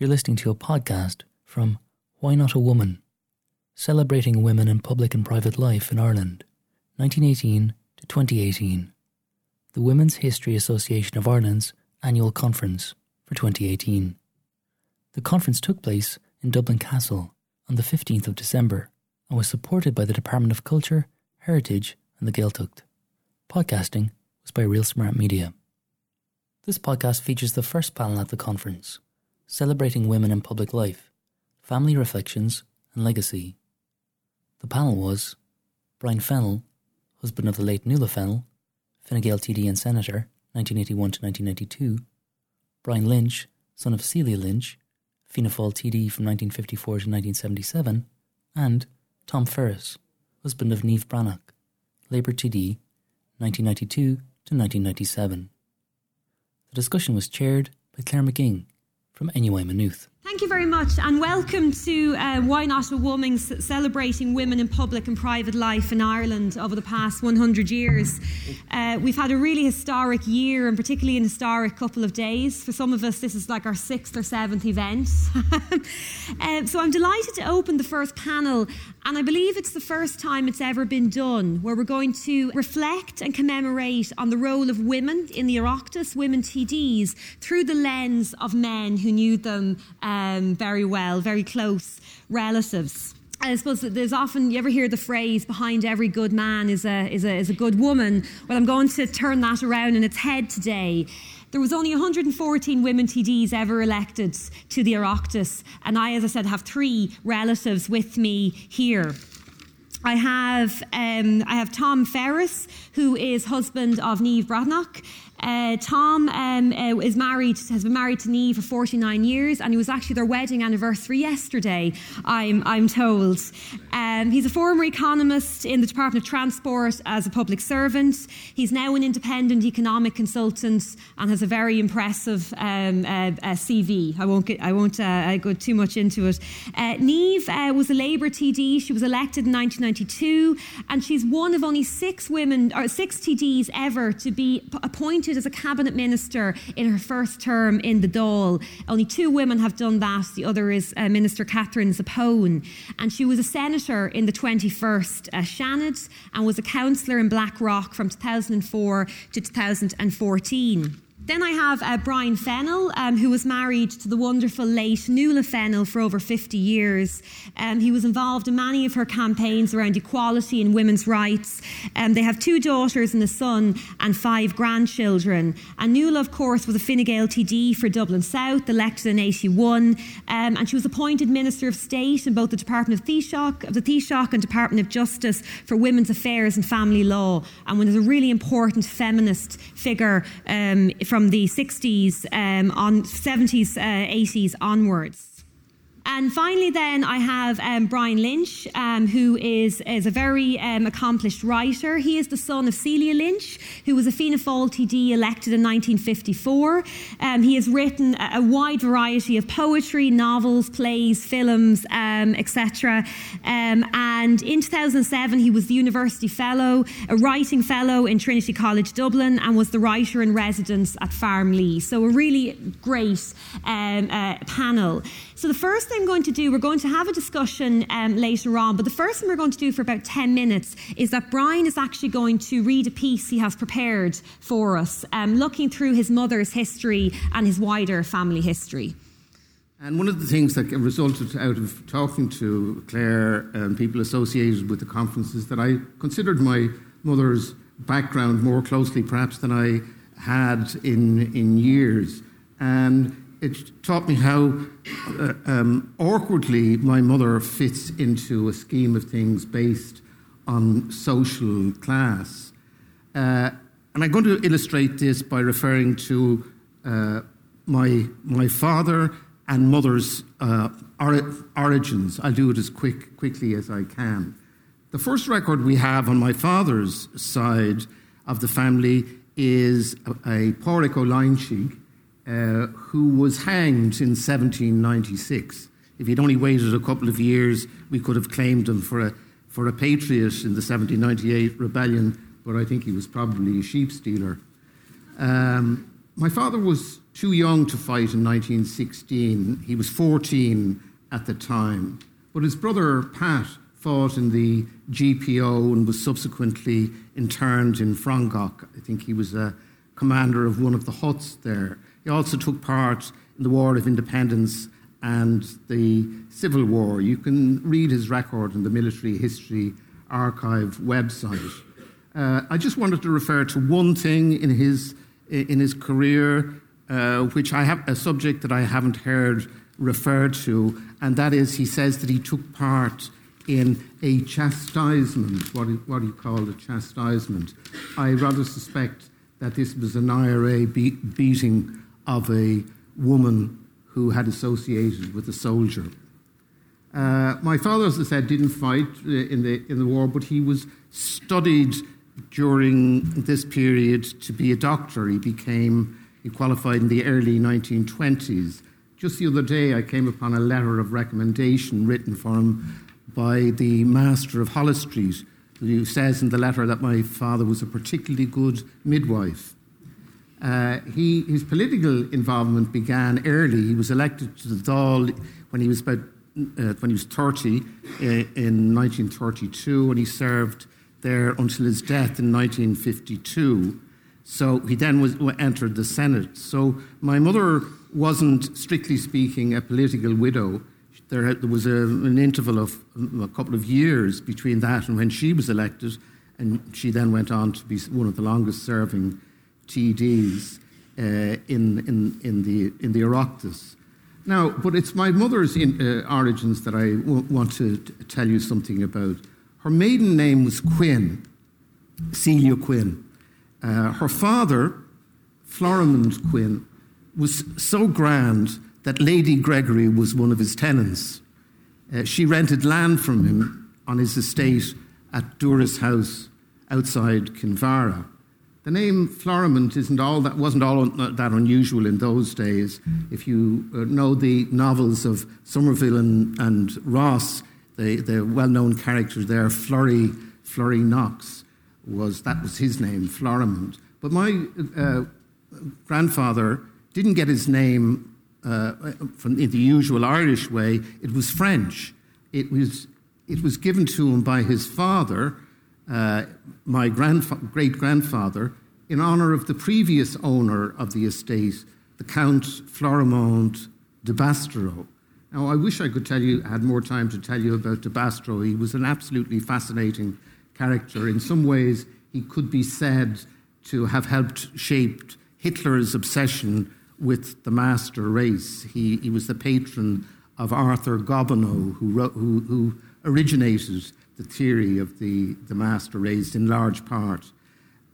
You're listening to a podcast from Why Not a Woman? Celebrating Women in Public and Private Life in Ireland, 1918 to 2018. The Women's History Association of Ireland's annual conference for 2018. The conference took place in Dublin Castle on the 15th of December and was supported by the Department of Culture, Heritage and the Gaeltacht. Podcasting was by Real Smart Media. This podcast features the first panel at the conference Celebrating Women in Public Life, Family Reflections and Legacy. The panel was Brian Fennell, husband of the late Nuala Fennell, Fine Gael TD and Senator, 1981 to 1992, Brian Lynch, son of Celia Lynch, Fianna Fáil TD from 1954 to 1977, and Tom Ferris, husband of Niamh Bhreathnach, Labour TD, 1992 to 1997. The discussion was chaired by Claire McGing, from NUI Maynooth. Thank you very much, and welcome to uh, Why Not a Woman celebrating women in public and private life in Ireland over the past 100 years. Uh, we've had a really historic year, and particularly an historic couple of days. For some of us, this is like our sixth or seventh event. uh, so I'm delighted to open the first panel, and I believe it's the first time it's ever been done, where we're going to reflect and commemorate on the role of women in the Oireachtas, women TDs, through the lens of men who knew them. Uh, um, very well, very close relatives. I suppose there's often you ever hear the phrase "behind every good man is a is a is a good woman." Well, I'm going to turn that around in its head today. There was only 114 women TDs ever elected to the Oireachtas, and I, as I said, have three relatives with me here. I have um, I have Tom Ferris, who is husband of Niamh Bhreathnach. Uh, Tom um, uh, is married, has been married to Niamh for 49 years, and it was actually their wedding anniversary yesterday, I'm, I'm told. Um, he's a former economist in the Department of Transport as a public servant. He's now an independent economic consultant and has a very impressive um, uh, uh CV. I won't, get, I won't uh, go too much into it. Uh, Niamh was a Labour TD. She was elected in 1992, and she's one of only six women, or six TDs ever to be appointed as a cabinet minister in her first term in the Dáil. Only two women have done that. The other is uh, Minister Catherine Zappone. And she was a senator in the 21st uh, Seanad and was a councillor in Blackrock from 2004 to 2014. Then I have uh, Brian Fennell, um, who was married to the wonderful late Nuala Fennell for over 50 years. Um, he was involved in many of her campaigns around equality and women's rights. Um, they have two daughters and a son and five grandchildren. And Nuala, of course, was a Fine Gael TD for Dublin South, elected in 81. Um, and she was appointed Minister of State in both the Department of Taoiseach, of the Taoiseach and Department of Justice for Women's Affairs and Family Law. And was a really important feminist figure um, from from the 60s, um, on 70s, uh, 80s onwards. And finally, then I have um, Brian Lynch, um, who is, is a very um, accomplished writer. He is the son of Celia Lynch, who was a Fianna Fáil TD elected in 1954. Um, he has written a, a, wide variety of poetry, novels, plays, films, um, etc. Um, and in 2007, he was the University Fellow, a writing fellow in Trinity College Dublin, and was the writer in residence at Farmleigh. So a really great uh, panel. So the first thing I'm going to do, we're going to have a discussion um, later on, but the first thing we're going to do for about 10 minutes is that Brian is actually going to read a piece he has prepared for us, um, looking through his mother's history and his wider family history. And one of the things that resulted out of talking to Claire and people associated with the conference is that I considered my mother's background more closely, perhaps, than I had in, in years. And it taught me how uh, um, awkwardly my mother fits into a scheme of things based on social class. Uh, and I'm going to illustrate this by referring to uh, my, my father and mother's uh, or- origins. I'll do it as quick, quickly as I can. The first record we have on my father's side of the family is a, a Pádraig uh, who was hanged in 1796. If he'd only waited a couple of years, we could have claimed him for a, for a patriot in the 1798 rebellion, but I think he was probably a sheep stealer. Um, my father was too young to fight in 1916. He was 14 at the time. But his brother Pat fought in the GPO and was subsequently interned in Frongoch. I think he was a commander of one of the huts there. He also took part in the War of Independence and the Civil War. You can read his record in the Military History Archive website. Uh, I just wanted to refer to one thing in his in his career, uh, which I have a subject that I haven't heard referred to, and that is he says that he took part in a chastisement, what he, what he called a chastisement. I rather suspect that this was an IRA be- beating of a woman who had associated with a soldier. Uh, my father, as I said, didn't fight uh, in the in the war, but he was studied during this period to be a doctor. He became he qualified in the early 1920s. Just the other day, I came upon a letter of recommendation written for him by the master of Holles Street, who says in the letter that my father was a particularly good midwife. Uh, he, his political involvement began early. He was elected to the Dáil when he was about uh, when he was 30 uh, in 1932, and he served there until his death in 1952. So he then was, entered the Senate. So my mother wasn't, strictly speaking, a political widow. There, there was a, an interval of a couple of years between that and when she was elected, and she then went on to be one of the longest serving TDs uh, in, in, in, the, in the Oireachtas. Now, but it's my mother's in, uh, origins that I w- want to t- tell you something about. Her maiden name was Quinn, Celia Quinn. Uh, her father, Florimond Quinn, was so grand that Lady Gregory was one of his tenants. Uh, she rented land from him on his estate at Duras House outside Kinvara. The name Florimond isn't all that wasn't all that unusual in those days. If you uh, know the novels of Somerville and, and Ross, the, the well-known character there, Flurry, Flurry Knox, was that was his name, Florimond. But my uh, grandfather didn't get his name uh, from in the usual Irish way. It was French. It was it was given to him by his father, uh, my great grandfather, in honor of the previous owner of the estate, the Count Florimond de Bastero. Now, I wish I could tell you, had more time to tell you about de Bastero. He was an absolutely fascinating character. In some ways, he could be said to have helped shape Hitler's obsession with the master race. He, he was the patron of Arthur Gobineau, who, wrote, who, who originated the theory of the, the master raised in large part.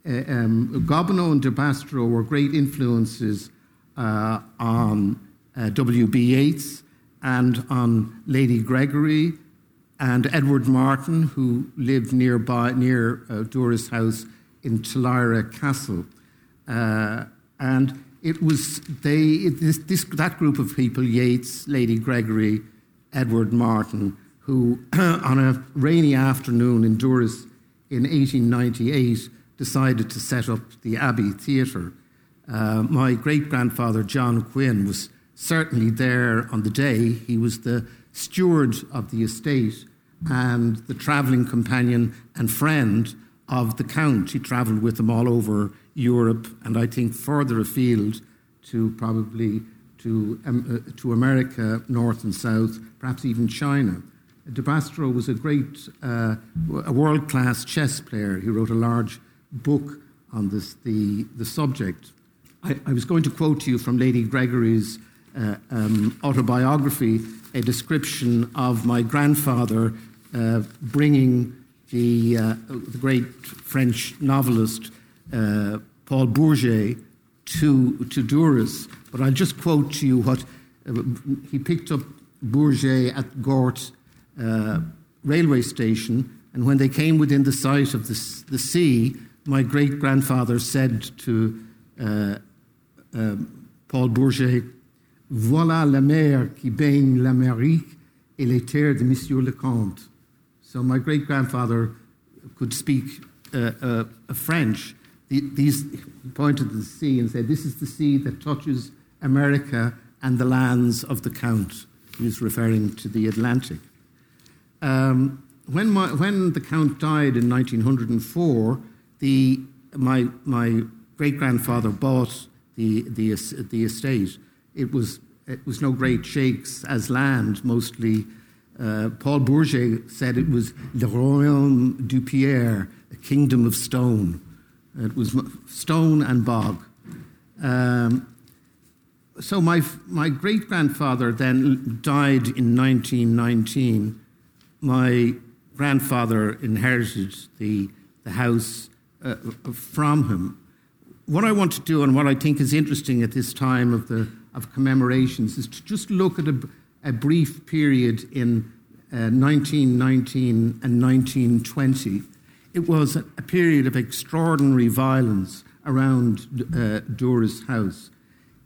Uh, um, Gobineau and de Bastero were great influences uh, on uh, W.B. Yeats and on Lady Gregory and Edward Martyn, who lived nearby near uh, Duras house in Tullyra Castle. Uh, and it was they, it, this, this, that group of people, Yeats, Lady Gregory, Edward Martyn, who on a rainy afternoon in Duras in 1898 decided to set up the Abbey Theatre. Uh, my great grandfather, John Quinn, was certainly there on the day. He was the steward of the estate and the travelling companion and friend of the Count. He travelled with him all over Europe and I think further afield to probably to, um, uh, to America, North and South, perhaps even China. De Bastero was a great, uh, a world class chess player. He wrote a large book on this, the, the subject. I, I was going to quote to you from Lady Gregory's uh, um, autobiography a description of my grandfather uh, bringing the, uh, the, great French novelist uh, Paul Bourget to, to Duras. But I'll just quote to you what uh, he picked up Bourget at Gort uh, railway station, and when they came within the sight of the, the sea, my great grandfather said to uh, uh, Paul Bourget, Voilà la mer qui baigne l'Amérique et les terres de Monsieur le Comte. So my great grandfather could speak uh, uh, French, the, these pointed to the sea and said, This is the sea that touches America and the lands of the Count. He was referring to the Atlantic. Um, when, my, when the Count died in 1904, the, my, my great grandfather bought the, the, the estate. It was, it was no great shakes as land, mostly. Uh, Paul Bourget said it was Le Royaume du Pierre, a kingdom of stone. It was stone and bog. Um, so my, my great grandfather then died in 1919. My grandfather inherited the, the house uh, from him. What I want to do, and what I think is interesting at this time of, the, of commemorations, is to just look at a, a brief period in uh, 1919 and 1920 it was a period of extraordinary violence around uh, Duras house.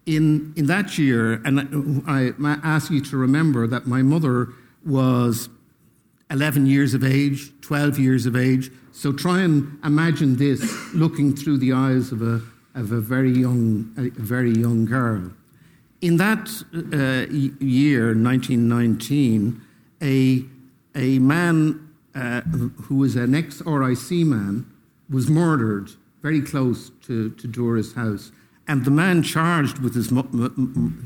In, in that year, and I ask you to remember that my mother was 11 years of age, 12 years of age. So try and imagine this looking through the eyes of a, of a, very, young, a very young girl. In that uh, year, 1919, a, a man uh, who was an ex RIC man, was murdered very close to, to Duras house. And the man charged with his,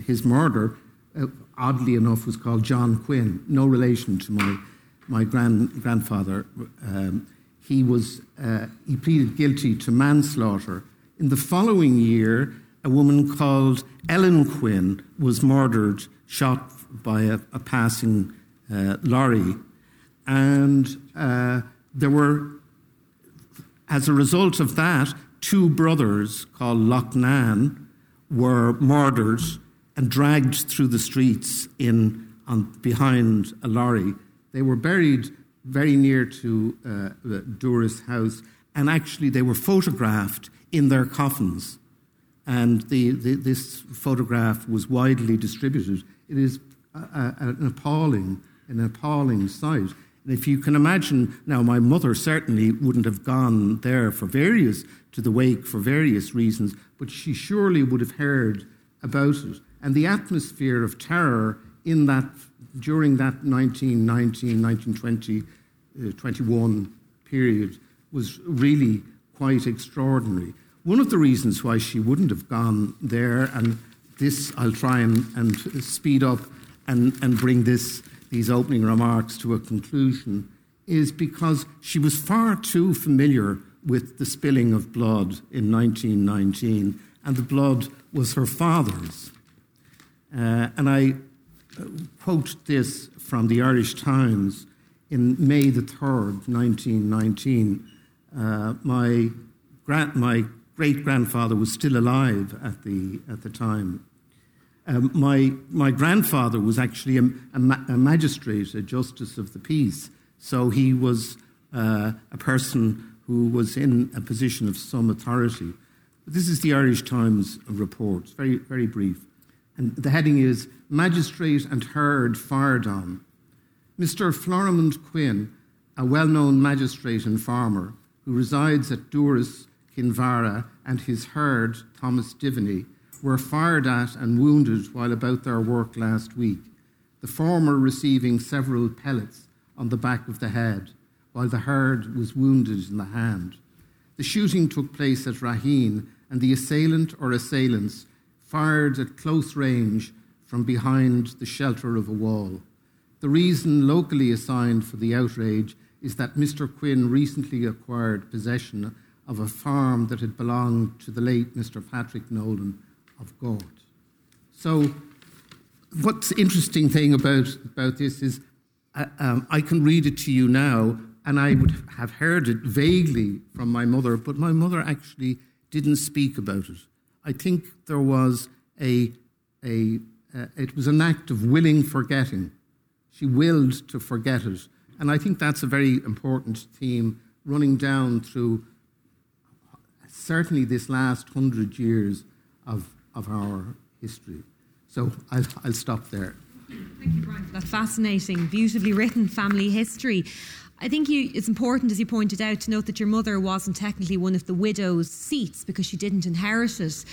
his murder, uh, oddly enough, was called John Quinn, no relation to my, my grand, grandfather. Um, he, was, uh, he pleaded guilty to manslaughter. In the following year, a woman called Ellen Quinn was murdered, shot by a, a passing uh, lorry and uh, there were, as a result of that, two brothers called Loughnane were murdered and dragged through the streets in on, behind a lorry. They were buried very near to uh, Duras' house, and actually they were photographed in their coffins. And the, the, this photograph was widely distributed. It is a, a, an appalling, an appalling sight. And if you can imagine, now my mother certainly wouldn't have gone there for various, to the wake for various reasons, but she surely would have heard about it. And the atmosphere of terror in that, during that 1919, 1920, uh, 21 period was really quite extraordinary. One of the reasons why she wouldn't have gone there, and this I'll try and, and speed up and, and bring this these opening remarks to a conclusion is because she was far too familiar with the spilling of blood in 1919, and the blood was her father's. Uh, and I quote this from the Irish Times in May the 3rd, 1919. Uh, my, my great grandfather was still alive at the, at the time. Um, my, my grandfather was actually a, a, ma- a, magistrate, a justice of the peace, so he was uh, a person who was in a position of some authority. But This is the Irish Times report, very, very brief. And the heading is Magistrate and Herd Fired On. Mr. Florimond Quinn, a well known magistrate and farmer who resides at Duras, Kinvara, and his herd, Thomas Diviney, were fired at and wounded while about their work last week, the former receiving several pellets on the back of the head, while the herd was wounded in the hand. The shooting took place at Raheen, and the assailant or assailants fired at close range from behind the shelter of a wall. The reason locally assigned for the outrage is that Mr. Quinn recently acquired possession of a farm that had belonged to the late Mr. Patrick Nolan of Gort. So, what's interesting thing about, about this is uh, um, I can read it to you now, and I would have heard it vaguely from my mother, but my mother actually didn't speak about it. I think there was a, a uh, it was an act of willing forgetting. She willed to forget it. And I think that's a very important theme running down through certainly this last hundred years of of our history. So I'll, I'll stop there. Thank you, Brian, for that fascinating, beautifully written family history. I think you, it's important, as you pointed out, to note that your mother wasn't technically one of the widow's seats because she didn't inherit it.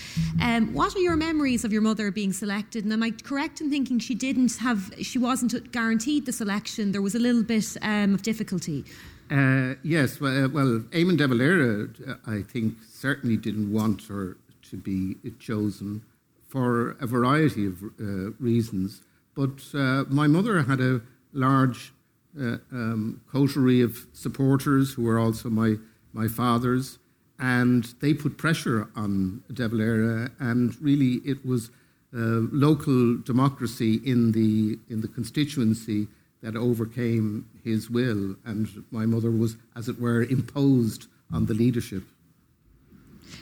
Um, what are your memories of your mother being selected? And am I correct in thinking she didn't have, she wasn't guaranteed the selection? There was a little bit um, of difficulty. Uh, yes, well, uh, well Eamon de Valera, uh, I think, certainly didn't want her to be chosen for a variety of uh, reasons. But uh, my mother had a large uh, um, coterie of supporters who were also my, my father's, and they put pressure on De Valera, and really it was local democracy in the, in the constituency that overcame his will, and my mother was, as it were, imposed on the leadership.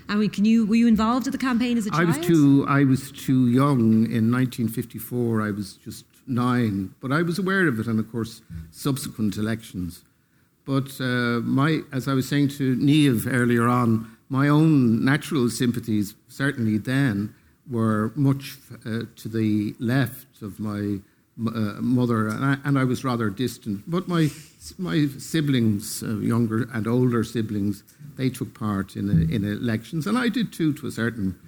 And we, can you were you involved in the campaign as a child? I was too I was too young in 1954. I was just nine, but I was aware of it, and of course, subsequent elections. But uh, my, as I was saying to Niamh earlier on, my own natural sympathies, certainly then, were much uh, to the left of my uh, mother, and I, and I, was rather distant. But my my siblings, uh, younger and older siblings, they took part in uh, in elections, and I did too, to a certain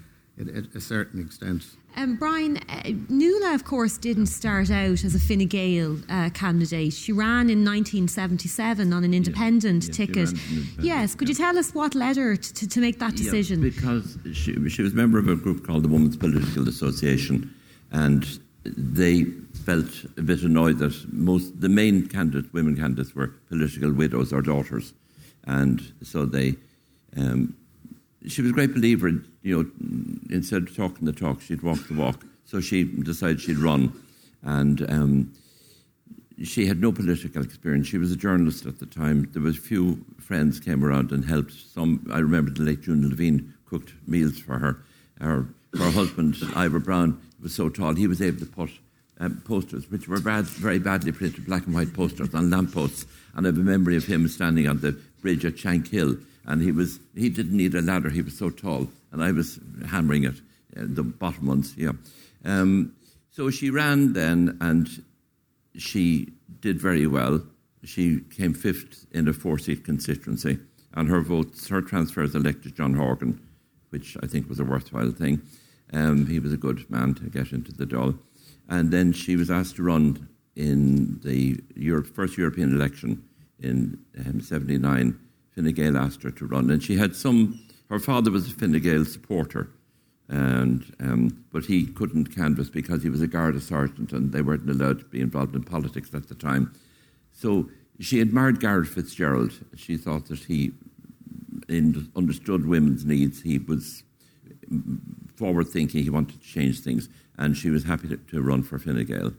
a certain extent. Um, Brian, uh, Nuala, of course, didn't start out as a Fine Gael uh, candidate. She ran in 1977 on an independent yes, ticket. Independent, yes, could yeah. you tell us what led her to, to make that decision? Yeah, because she, she was a member of a group called the Women's Political Association, and they felt a bit annoyed that most the main candidate, women candidates, were political widows or daughters, and so they. Um, she was a great believer in, you know, instead of talking the talk, she'd walk the walk. So she decided she'd run, and um, she had no political experience. She was a journalist at the time. There was a few friends came around and helped. Some I remember the late June Levine cooked meals for her. Her, her husband Ivor Brown was so tall he was able to put um, posters, which were bad, very badly printed, black and white posters on lampposts. And I have a memory of him standing on the bridge at Shankill, and he was he didn't need a ladder; he was so tall, and I was hammering it, uh, the bottom ones. Yeah. Um, so she ran then, and she did very well. She came fifth in a four-seat constituency, and her votes, her transfers elected John Horgan, which I think was a worthwhile thing. Um, he was a good man to get into the Dáil. And then she was asked to run in the Europe, first European election in um, 79. Fine Gael asked her to run. And she had some, her father was a Fine Gael supporter, and, um, but he couldn't canvass because he was a Garda sergeant and they weren't allowed to be involved in politics at the time. So she admired Garret Fitzgerald. She thought that he understood women's needs. He was forward thinking, he wanted to change things and she was happy to, to run for Fine Gael,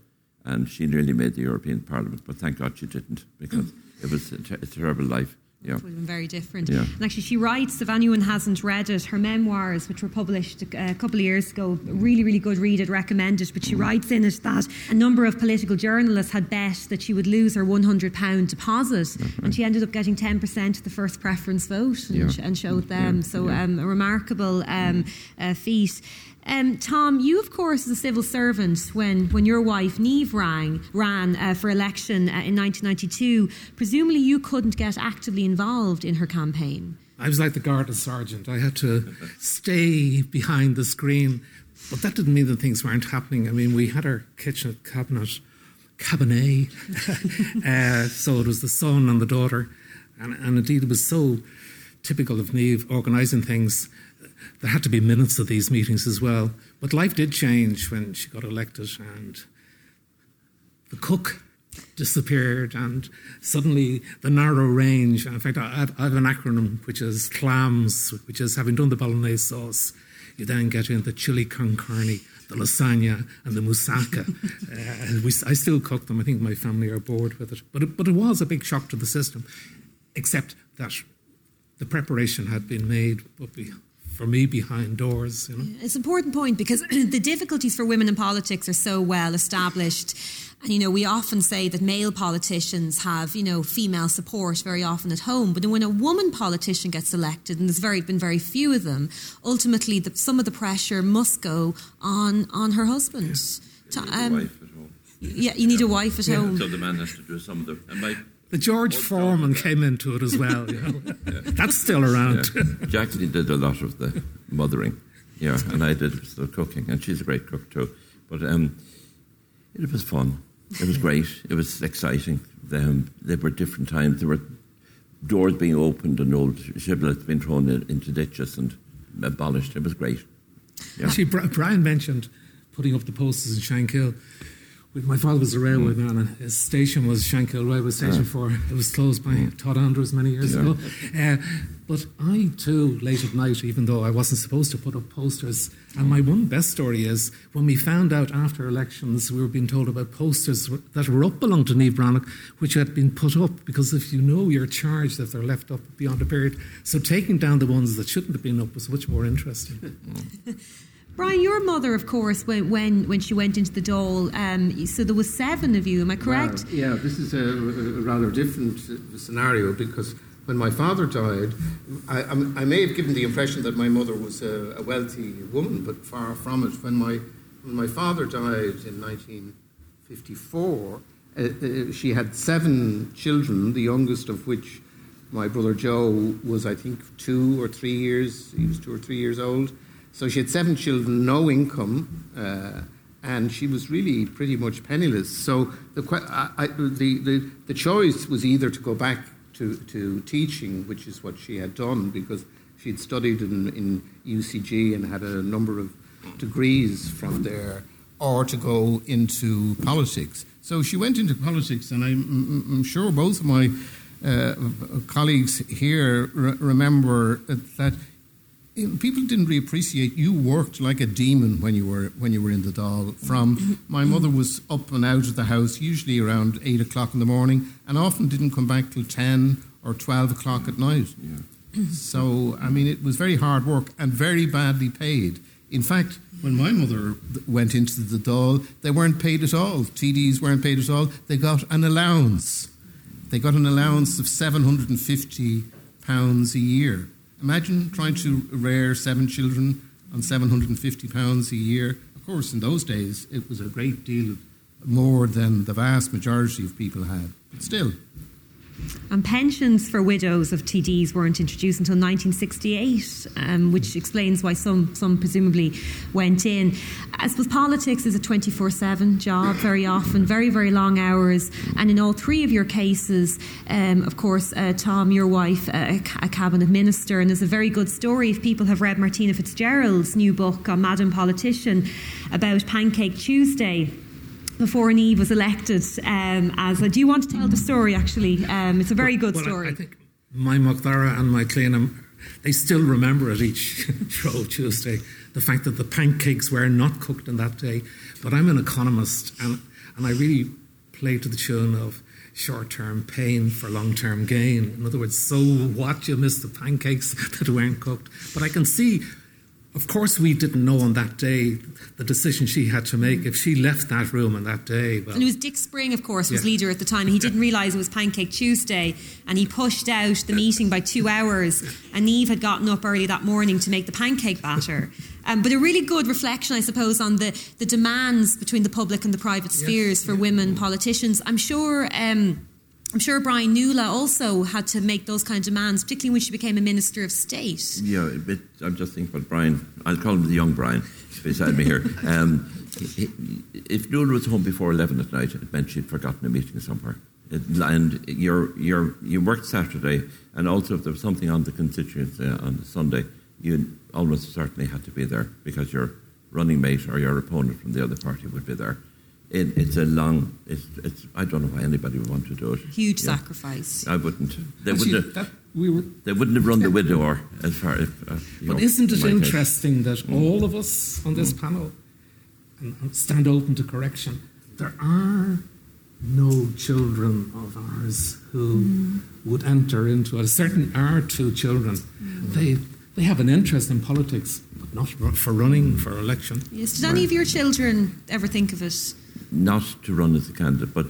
and she nearly made the European Parliament, but thank God she didn't because it was a, ter- a terrible life. Yeah. It would have been very different. Yeah. And actually, she writes, if anyone hasn't read it, her memoirs, which were published a, a couple of years ago, really, really good read, I'd recommend it. But she writes in it that a number of political journalists had bet that she would lose her £100 deposit, and she ended up getting 10% of the first preference vote and, yeah. and showed them. So, um, a remarkable um, uh, feat. Um, Tom, you, of course, as a civil servant, when, when your wife Niamh rang, ran uh, for election uh, in 1992, presumably you couldn't get actively involved in her campaign. I was like the Garda sergeant. I had to stay behind the screen, but that didn't mean that things weren't happening. I mean, we had our kitchen cabinet, cabinet, uh, so it was the son and the daughter, and, and indeed it was so typical of Niamh organising things there had to be minutes of these meetings as well. But life did change when she got elected, and the cook disappeared, and suddenly the narrow range. In fact, I have, I have an acronym which is CLAMS, which is having done the bolognese sauce, you then get in the chili con carne, the lasagna, and the moussaka. uh, we, I still cook them. I think my family are bored with it. But, it. but it was a big shock to the system, except that the preparation had been made, but we for me behind doors. You know? It's an important point because the difficulties for women in politics are so well established. And, you know, we often say that male politicians have, you know, female support very often at home. But when a woman politician gets elected, and there's very been very few of them, ultimately the, some of the pressure must go on on her husband. Yeah. Um, yeah, you need a wife at yeah. home. So the man has to do some of the. And my the George Foreman came into it as well. You know? That's still around. Yeah. Jacqueline did a lot of the mothering, yeah, and I did the cooking, and she's a great cook too. But um, it was fun. It was great. It was exciting. Um, there were different times. There were doors being opened and old shibboleths being thrown in, into ditches and abolished. It was great. Yeah. Actually, Brian mentioned putting up the posters in Shankill. My father was a railway mm. man, and his station was Shankill Railway Station. Yeah. For it was closed by mm. Todd Andrews many years yeah. ago. Uh, but I too, late at night, even though I wasn't supposed to put up posters, and my one best story is when we found out after elections, we were being told about posters that were up along to Niamh Bhreathnach, which had been put up because if you know you're charged if they're left up beyond a period, so taking down the ones that shouldn't have been up was much more interesting. Brian, your mother, of course, when when, when she went into the Dáil, um, so there was seven of you. Am I correct? Yeah, this is a, a, rather different scenario because when my father died, I, I, may have given the impression that my mother was a, a wealthy woman, but far from it. When my when my father died in 1954, uh, uh, she had seven children, the youngest of which my brother Joe was, I think, two or three years. He was two or three years old so she had seven children, no income, uh, and she was really pretty much penniless. So the, I, the, the, the choice was either to go back to, to teaching, which is what she had done because she had studied in, in UCG and had a number of degrees from there, or to go into politics. So she went into politics, and I'm, I'm sure both of my uh, colleagues here re- remember that people didn't really appreciate you worked like a demon when you were when you were in the Dáil. From my mother was up and out of the house usually around eight o'clock in the morning, and often didn't come back till ten or twelve o'clock at night. Yeah. So I mean, it was very hard work and very badly paid. In fact, when my mother went into the Dáil, they weren't paid at all. TDs weren't paid at all. They got an allowance. They got an allowance of seven hundred and fifty pounds a year Imagine trying to rear seven children on £750 a year. Of course, in those days, it was a great deal more than the vast majority of people had. But still, and pensions for widows of TDs weren't introduced until 1968, um, which explains why some, some presumably went in. I suppose politics is a 24 7 job very often, very, very long hours. And in all three of your cases, um, of course, uh, Tom, your wife, uh, a cabinet minister, and there's a very good story if people have read Martina Fitzgerald's new book on Madam Politician about Pancake Tuesday before Niamh was elected um, as a, do you want to tell the story actually? Um, it's a very good well, story I, I, think my Macdara and my Cleanham they still remember it each Shrove Tuesday. The fact that the pancakes were not cooked on that day. But I'm an economist and, and I really play to the tune of short-term pain for long-term gain. In other words so what? You miss the pancakes that weren't cooked. But I can see of course, we didn't know on that day the decision she had to make if she left that room on that day. Well, and it was Dick Spring, of course, was yeah. leader at the time. And he didn't realise it was Pancake Tuesday, and he pushed out the meeting by two hours. And Eve had gotten up early that morning to make the pancake batter. Um, but a really good reflection, I suppose, on the, the demands between the public and the private spheres yes. for women politicians. I'm sure. Um, I'm sure Brian Nuala also had to make those kind of demands, particularly when she became a Minister of State. Yeah, I'm just thinking about Brian. I'll call him the young Brian beside me here. Um, if Nuala was home before 11 at night, it meant she'd forgotten a meeting somewhere. And you're, you're, you worked Saturday, and also if there was something on the constituency on Sunday, you almost certainly had to be there because your running mate or your opponent from the other party would be there it, it's a long. It's, it's, I don't know why anybody would want to do it. Huge yeah. sacrifice. I wouldn't. They Actually, wouldn't. Have, we were, they wouldn't have run the widower as far. If, uh, but know, isn't it interesting case. that all of us on this mm. panel and stand open to correction? There are no children of ours who mm. would enter into it. Certain are two children. Mm. They they have an interest in politics, but not for running for election. Yes. Did any of your children ever think of it? not to run as a candidate, but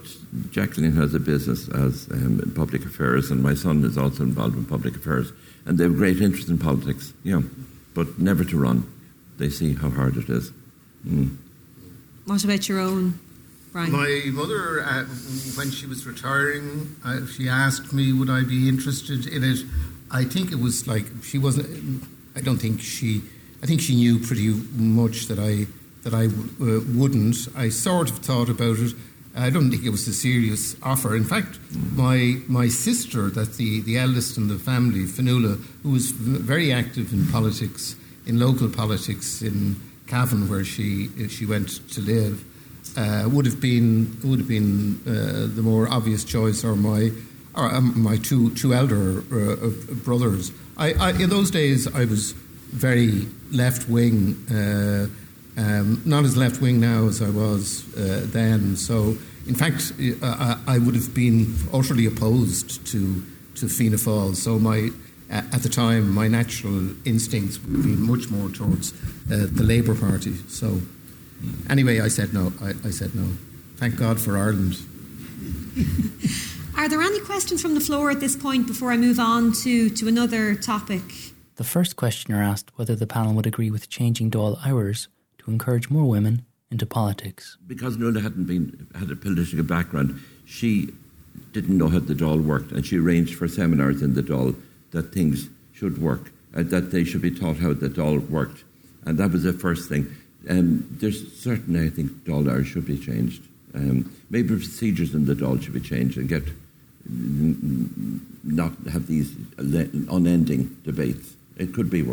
Jacqueline has a business as um, in public affairs, and my son is also involved in public affairs, and they have great interest in politics, yeah, but never to run. They see how hard it is. Mm. What about your own Brian? My mother, uh, when she was retiring, uh, she asked me would I be interested in it. I think it was like she wasn't. I don't think she. I think she knew pretty much that I that I uh, wouldn't. I sort of thought about it. I don't think it was a serious offer. In fact, my my sister, that's the, the eldest in the family, Fanula, who was very active in politics, in local politics in Cavan, where she she went to live, uh, would have been would have been uh, the more obvious choice, or my or um, my two two elder uh, brothers. I, I, in those days I was very left wing, uh, um, not as left wing now as I was uh, then. So in fact, I, I would have been utterly opposed to to Fianna Fáil. So my at the time, my natural instincts would be much more towards uh, the Labour Party. So, anyway, I said no. I, I said no. Thank God for Ireland. Are there any questions from the floor at this point before I move on to, to another topic? The first questioner asked whether the panel would agree with changing Dáil hours to encourage more women into politics. Because Nuala hadn't been had a political background, she didn't know how the Dáil worked, and she arranged for seminars in the Dáil that things should work, uh, that they should be taught how the Dáil worked, and that was the first thing. Um, there's certainly, I think, Dáil hours should be changed. Um, maybe procedures in the Dáil should be changed and get not have these unending debates. It could be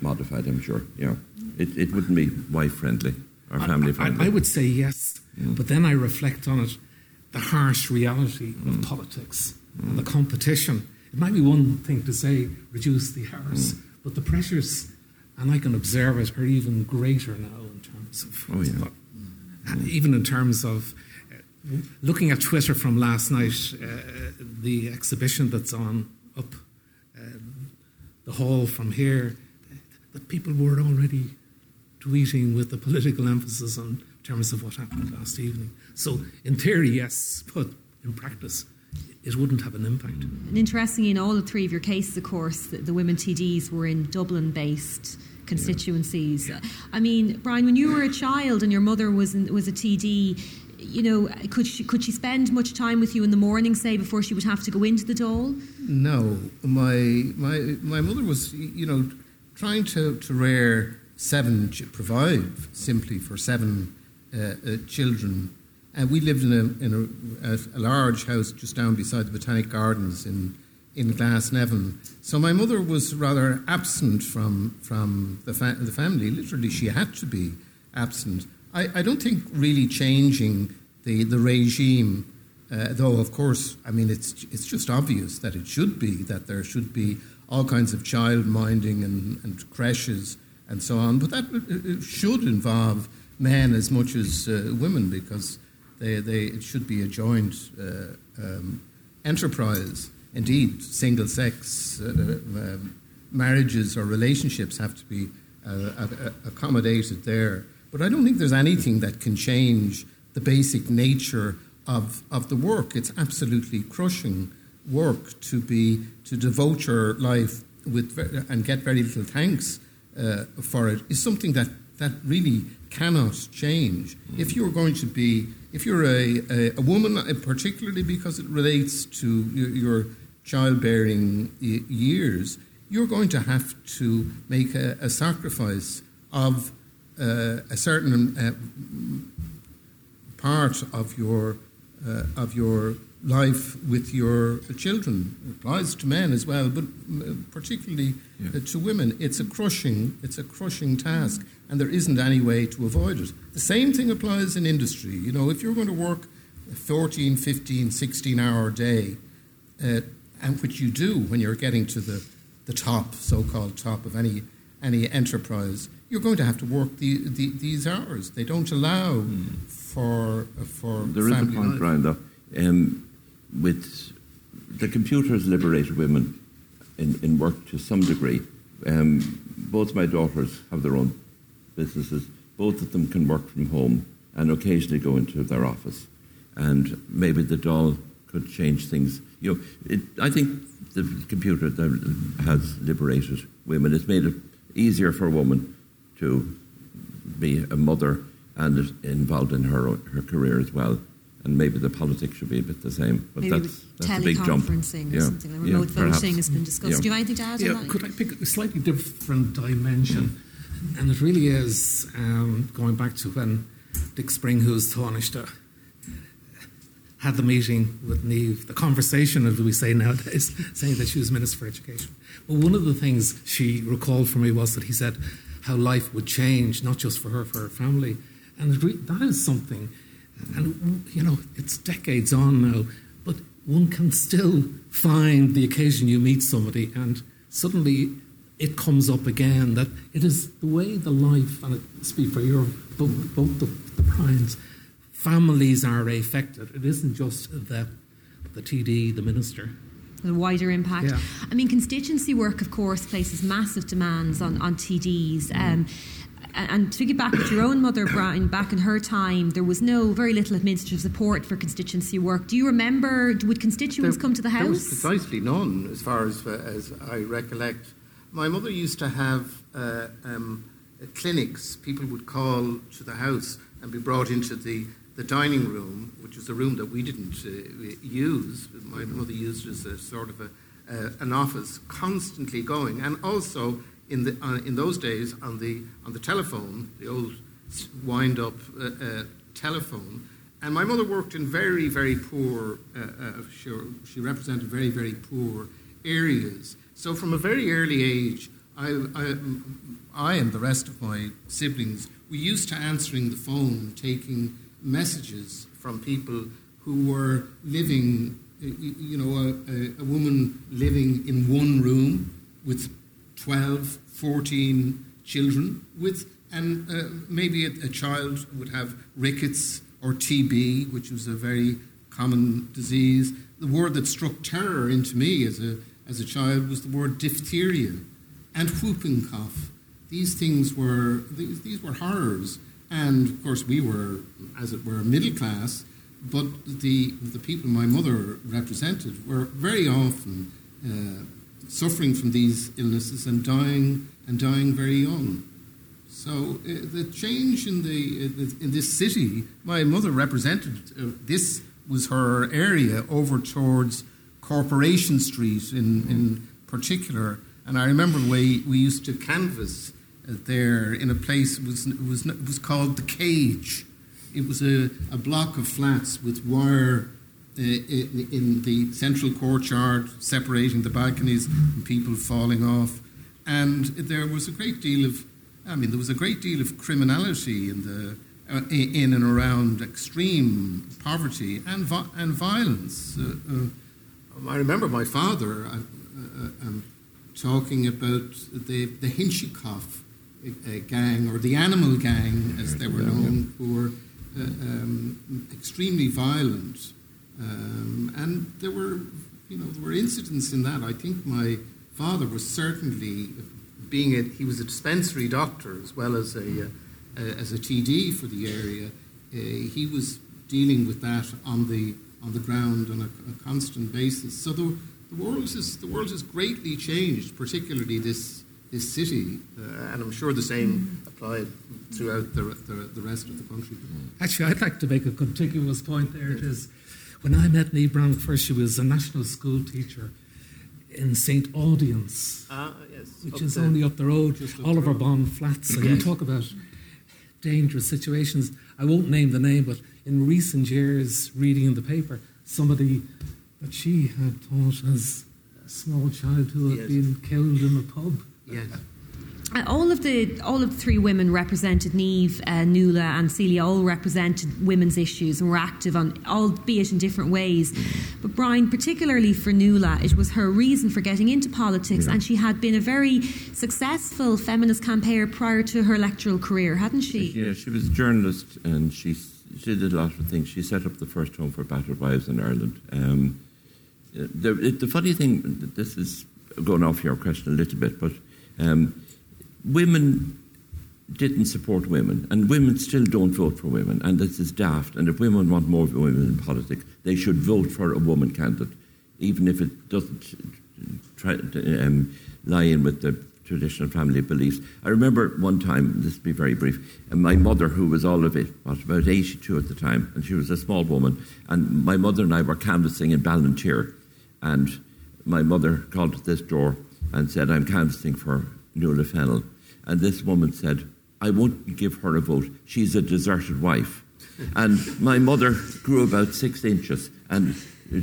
modified, I'm sure. Yeah, it, it wouldn't be wife friendly or family friendly. I, I, would say yes, mm. but then I reflect on it the harsh reality of mm. politics mm. and the competition. It might be one thing to say reduce the hours, mm. but the pressures, and I can observe it, are even greater now in terms of. Oh, yeah. and Even in terms of looking at Twitter from last night, uh, the exhibition that's on up the hall from here, that people were already tweeting with the political emphasis on terms of what happened last evening. So, in theory, yes, but in practice, it wouldn't have an impact. And interestingly, in all the three of your cases, of course, the, the women TDs were in Dublin based constituencies. Yeah. I mean, Brian, when you were a child and your mother was in, was a TD, you know, could she could she spend much time with you in the morning, say, before she would have to go into the Dáil? No, my my my mother was, you know, trying to to rear seven, provide simply for seven uh, uh, children. And we lived in a in a, a, large house just down beside the Botanic Gardens in in Glasnevin. So my mother was rather absent from from the fa- the family. Literally, she had to be absent. I, I don't think really changing the, the regime, uh, though of course, I mean, it's, it's just obvious that it should be, that there should be all kinds of child minding and, and creches and so on, but that uh, uh, should involve men as much as uh, women because they, they, it should be a joint uh, um, enterprise. Indeed, single sex uh, um, marriages or relationships have to be accommodated there. But I don't think there's anything that can change the basic nature of, of the work. It's absolutely crushing work to be to devote your life with and get very little thanks uh, for it is something that, that really cannot change. If you're going to be, if you're a, a, a, woman, uh, particularly because it relates to your, your childbearing years, you're going to have to make a, a sacrifice of a certain uh, part of your uh, of your life with your children. It applies to men as well, but uh, particularly yeah. to women. It's a crushing it's a crushing task, and there isn't any way to avoid it. The same thing applies in industry. You know, if you're going to work a 14, 15, 16 hour day, uh, and which you do when you're getting to the the top, so-called top of any any enterprise, you're going to have to work the, the, these hours. They don't allow mm. for for. There is a point, Brian, though. Um, with the computers liberated women in, in work to some degree. Um, both my daughters have their own businesses. Both of them can work from home and occasionally go into their office. And maybe the Dáil could change things. You know, it, I think the computer has liberated women. It's made it easier for a woman to be a mother and involved in her her career as well. And maybe the politics should be a bit the same, but maybe that's, that's a big jump. Teleconferencing or Yeah, something. yeah, Remote perhaps. voting has been discussed. Yeah. Do you have anything to add Yeah, on that? could I pick a slightly different dimension? And it really is um, going back to when Dick Spring, who's Taoiseach, had the meeting with Niamh, the conversation, as we say nowadays, saying that she was Minister for Education. Well, one of the things she recalled for me was that he said how life would change, not just for her, for her family. And that is something, and you know, it's decades on now, but one can still find the occasion you meet somebody and suddenly it comes up again that it is the way the life, and I speak for your both, both the, the Bryans, families are affected. It isn't just the, the TD, the minister. The wider impact. Yeah. I mean, constituency work, of course, places massive demands on, on TDs. Um, and to get back with your own mother, Brian, back in her time, there was no, very little administrative support for constituency work. Do you remember, would constituents come to the There was house? precisely none, as far as, as I recollect. My mother used to have uh, um, uh, clinics. People would call to the house and be brought into the, the dining room, which was a room that we didn't uh, use. My mother used it as a sort of a, uh, an office, constantly going. And also, in, the, uh, in those days, on the, on the telephone, the old wind up uh, uh, telephone, and my mother worked in very, very poor, uh, she, she represented very, very poor areas. So from a very early age, I, I, I and the rest of my siblings were used to answering the phone, taking messages from people who were living, you know, a, a, a woman living in one room with 12, 14 children, with, and uh, maybe a, a child would have rickets or TB, which was a very common disease. The word that struck terror into me as a, as a child was the word diphtheria and whooping cough. These things were, these, these were horrors. And of course, we were, as it were, middle class, but the, the people my mother represented were very often uh, suffering from these illnesses and dying, and dying very young. So uh, the change in the, uh, the in this city, my mother represented. Uh, this was her area over towards Corporation Street in in particular, and I remember we we used to canvass there in a place it was it was it was called the Cage. It was a, a block of flats with wire uh, in, in the central courtyard separating the balconies and people falling off. And there was a great deal of, I mean, there was a great deal of criminality in the uh, in and around extreme poverty and vi- and violence. Uh, uh, I remember my father uh, uh, um, talking about the the Hinchikoff uh, gang or the Animal Gang, as they were known, who were uh, um, extremely violent. Um, and there were, you know, there were incidents in that. I think my father was certainly being a, he was a dispensary doctor as well as a, uh, as a TD for the area. Uh, he was dealing with that on the on the ground on a, a constant basis. So the, the world is the world has greatly changed, particularly this this city, uh, and I'm sure the same applied throughout the, the the rest of the country. Actually, I'd like to make a contiguous point there. It is when I met Niamh Brown first, she was a national school teacher in St. Audoen's, Ah, yes. which is the- only up the road, just up Oliver. Bond Flats. And you talk about dangerous situations. I won't name the name, but in recent years, reading in the paper, somebody that she had taught as a small child who had Yes. been killed in a pub. Yes. Uh, all of the all of the three women represented Niamh, uh, Nuala, and Celia. All represented women's issues and were active on, albeit in different ways. But Brian, particularly for Nuala, it was her reason for getting into politics, and she had been a very successful feminist campaigner prior to her electoral career, hadn't she? Yeah, she was a journalist and she, she did a lot of things. She set up the first home for battered wives in Ireland. Um, the, the funny thing, this is going off your question a little bit, but um, women didn't support women, and women still don't vote for women, and this is daft. And if women want more women in politics, they should vote for a woman candidate, even if it doesn't try, um, lie in with the traditional family beliefs. I remember one time, this will be very brief, and my mother, who was all of it, was about 82 at the time, and she was a small woman, and my mother and I were canvassing in Ballinteer, and my mother called at this door and said, I'm canvassing for Nuala Fennell. And this woman said, I won't give her a vote. She's a deserted wife. And my mother grew about six inches, and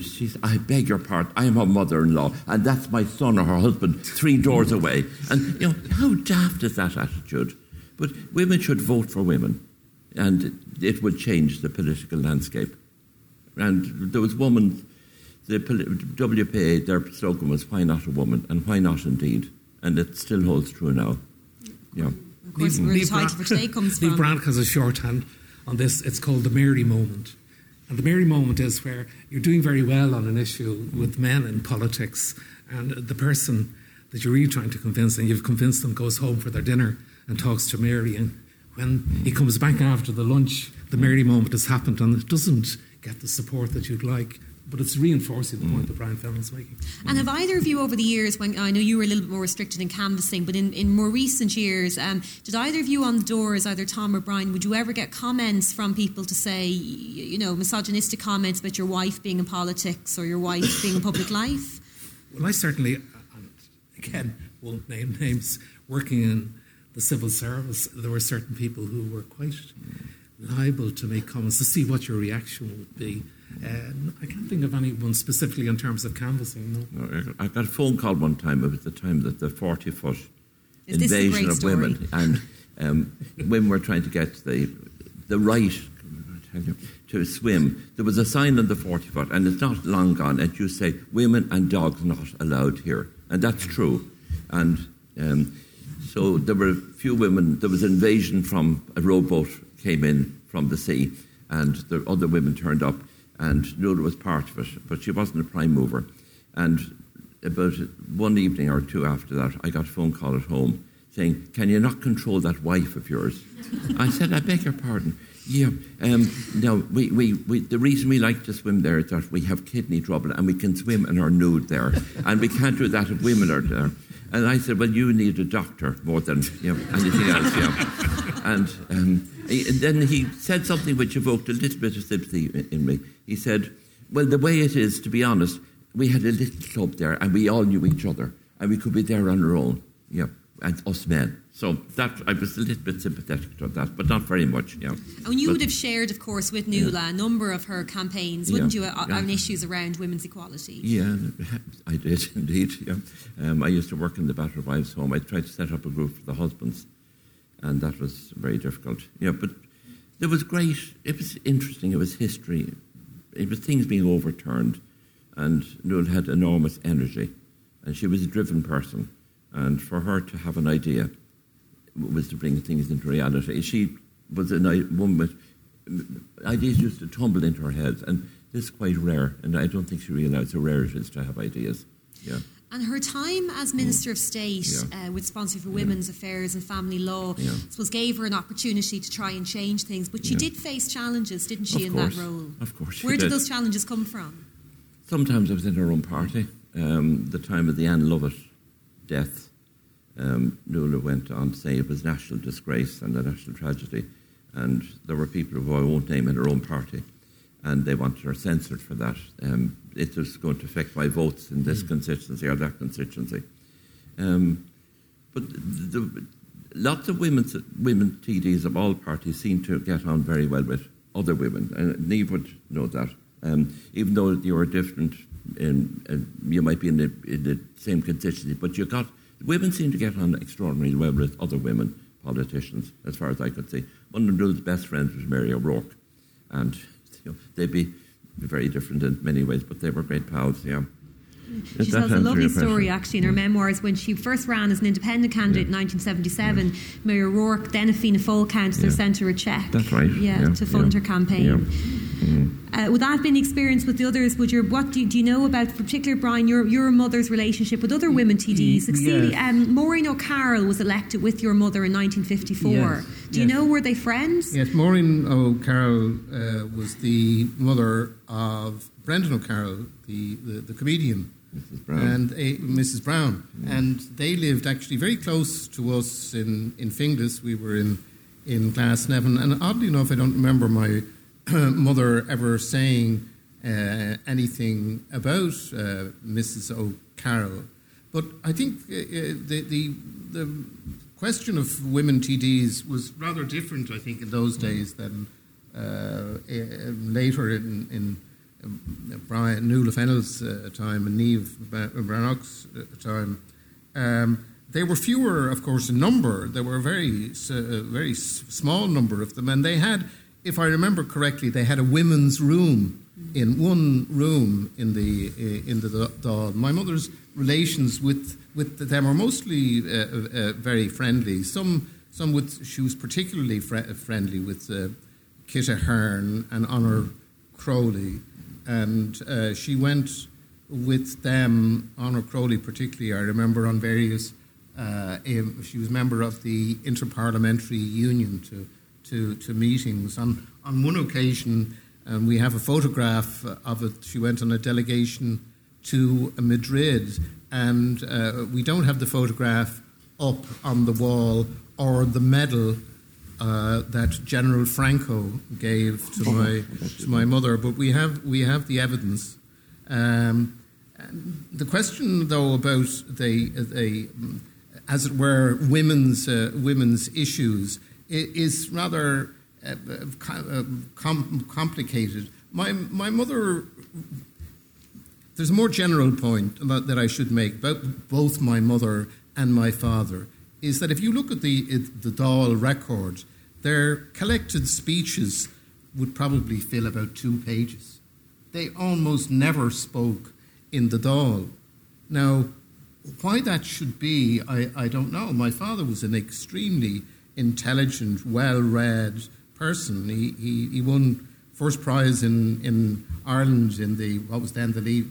she said, I beg your pardon, I am her mother in law, and that's my son or her husband three doors away. And, you know, how daft is that attitude? But women should vote for women, and it would change the political landscape. And there was women, the WPA, their slogan was, Why not a woman? And why not indeed? And it still holds true now. Yeah. Of course, where the title for today comes Lee from. Brandt has a shorthand on this. It's called the Mary moment. And the Mary moment is where you're doing very well on an issue with men in politics, and the person that you're really trying to convince, and you've convinced them, goes home for their dinner and talks to Mary. And when he comes back after the lunch, the Mary moment has happened, and it doesn't get the support that you'd like. But it's reinforcing the point that Brian Fennell's making. And have either of you over the years, when I know you were a little bit more restricted in canvassing, but in, in more recent years, um, did either of you on the doors, either Tom or Brian, would you ever get comments from people to say, you know, misogynistic comments about your wife being in politics or your wife being in public life? Well, I certainly, and again, won't name names, working in the civil service, there were certain people who were quite liable to make comments to see what your reaction would be. Uh, I can't think of anyone specifically in terms of canvassing. No. I got a phone call one time about the time that the 40 foot Is this a invasion of story? women and um, women were trying to get the the right I tell you, to swim. There was a sign on the 40 foot, and it's not long gone, and you say, Women and dogs not allowed here. And that's true. And um, so there were a few women, there was an invasion from a rowboat came in from the sea, and the other women turned up, and Nuala was part of it, but she wasn't a prime mover. And about one evening or two after that, I got a phone call at home saying, Can you not control that wife of yours? I said, I beg your pardon. Yeah, um, no, we, we, we, the reason we like to swim there is that we have kidney trouble and we can swim in our nude there. And we can't do that if women are there. And I said, Well, you need a doctor more than you know, anything else. Yeah. And, um, he- and then he said something which evoked a little bit of sympathy in- me. He said, Well, the way it is, to be honest, we had a little club there and we all knew each other and we could be there on our own. Yeah, and us men. So that I was a little bit sympathetic to that, but not very much. Yeah. And you But- would have shared, of course, with Nuala a number of her campaigns, wouldn't Yeah, you, yeah. on issues around women's equality? Yeah, I did indeed. Yeah, um, I used to work in the battered wives' home. I tried to set up a group for the husbands, and that was very difficult. Yeah, but it was great. It was interesting. It was history. It was things being overturned, and Nuala had enormous energy, and she was a driven person. And for her to have an idea was to bring things into reality. She was a woman with ideas used to tumble into her head, and this is quite rare. And I don't think she realised how rare it is to have ideas. Yeah, And her time as Minister of State Yeah. uh, with Sponsor for Women's Affairs and Family Law, Yeah. I suppose, gave her an opportunity to try and change things. But she Yeah. did face challenges, didn't she, Of in course. that role? Of course she Where did did. those challenges come from? Sometimes it was in her own party. Um, the time of the Ann Lovett death, um, Nuala went on to say it was national disgrace and a national tragedy. And there were people who I won't name in her own party, and they wanted her censored for that. Um, it was going to affect my votes in this constituency or that constituency. Um, but the, the, lots of women, women TDs of all parties seem to get on very well with other women, and Niamh would know that. Um, even though you're different, in, uh, you might be in the, in the same constituency, but you got women seem to get on extraordinarily well with other women politicians, as far as I could see. One of Nuala's best friends was Mary O'Rourke, and you know, they'd be very different in many ways, but they were great pals. Yeah. She tells a lovely story, actually, in her memoirs when she first ran as an independent candidate in 1977. Mary O'Rourke, then a Fianna Fáil councillor, Yeah. sent her a cheque. That's right, Yeah, yeah, to fund yeah, her campaign. Yeah. Uh, would that have been the experience with the others? Would your what do you, do you know about, particularly Brian, your your mother's relationship with other women TDs? Like, see, yes. um, Maureen O'Carroll was elected with your mother in 1954. Yes, Do you yes. know were they friends? Yes, Maureen O'Carroll uh, was the mother of Brendan O'Carroll, the, the, the comedian Mrs. Brown. and a, Mrs. Brown, and they lived actually very close to us in in Finglas. We were in in Glasnevin, and oddly enough, I don't remember my mother ever saying uh, anything about uh, Mrs. O'Carroll. But I think uh, uh, the, the the question of women TDs was rather different. I think in those days than uh, uh, later in. in um, Brian Nuala Fennell's uh, time and Niamh Bhreathnach's uh, time, um, they were fewer, of course, in number. There were a very, uh, very small number of them, and they had, if I remember correctly, they had a women's room in one room in the uh, in the Dáil. My mother's relations with with them were mostly uh, uh, very friendly. Some some with she was particularly fr- friendly with uh, Kit Ahern and Honor Crowley, and she went with them, Honor Crowley particularly. I remember on various. She was member of the Interparliamentary Union to to, to meetings. On on one occasion, um, we have a photograph of it. She went on a delegation to Madrid, and uh, we don't have the photograph up on the wall or the medal uh, that General Franco gave to my to my mother, but we have we have the evidence. Um, and the question, though, about the the as it were women's uh, women's issues is rather uh, uh, com- complicated. My my mother. There's a more general point that, that I should make about both my mother and my father is that if you look at the the Dáil record, their collected speeches would probably fill about two pages. They almost never spoke in the Dáil. Now, why that should be, I, I don't know. My father was an extremely intelligent, well read person. He, he, he won first prize in, in Ireland in the, what was then the, the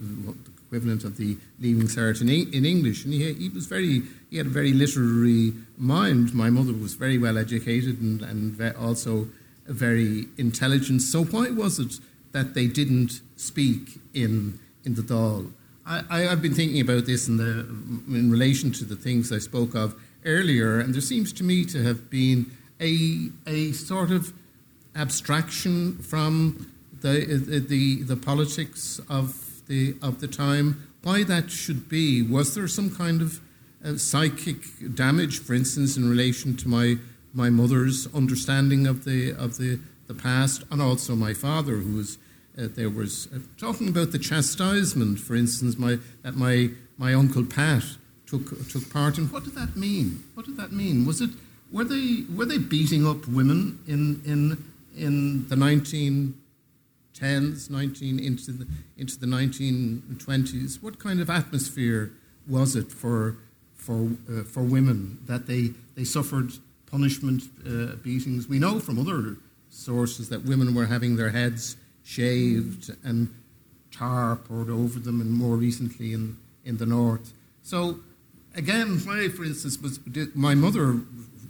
equivalent of the Leaving Cert in, in English. And he, he was very, he had a very literary mind. My mother was very well educated and, and also very intelligent. So why was it that they didn't speak in, in the Dáil? I, I've been thinking about this in, the, in relation to the things I spoke of earlier, and there seems to me to have been a, a sort of abstraction from the, the, the politics of the, of the time. Why that should be? Was there some kind of uh, psychic damage, for instance, in relation to my, my mother's understanding of the, of the, the past, and also my father, who was uh, there was uh, talking about the chastisement, for instance, my, that my, my uncle Pat took took part in. What did that mean? What did that mean? Was it were they were they beating up women in in in the nineteen tens, nineteen into the into the nineteen twenties? What kind of atmosphere was it for for uh, for women that they they suffered punishment uh, beatings? We know from other sources that women were having their heads shaved and tar poured over them, and more recently in, in the north. So, again, why, for instance, was my mother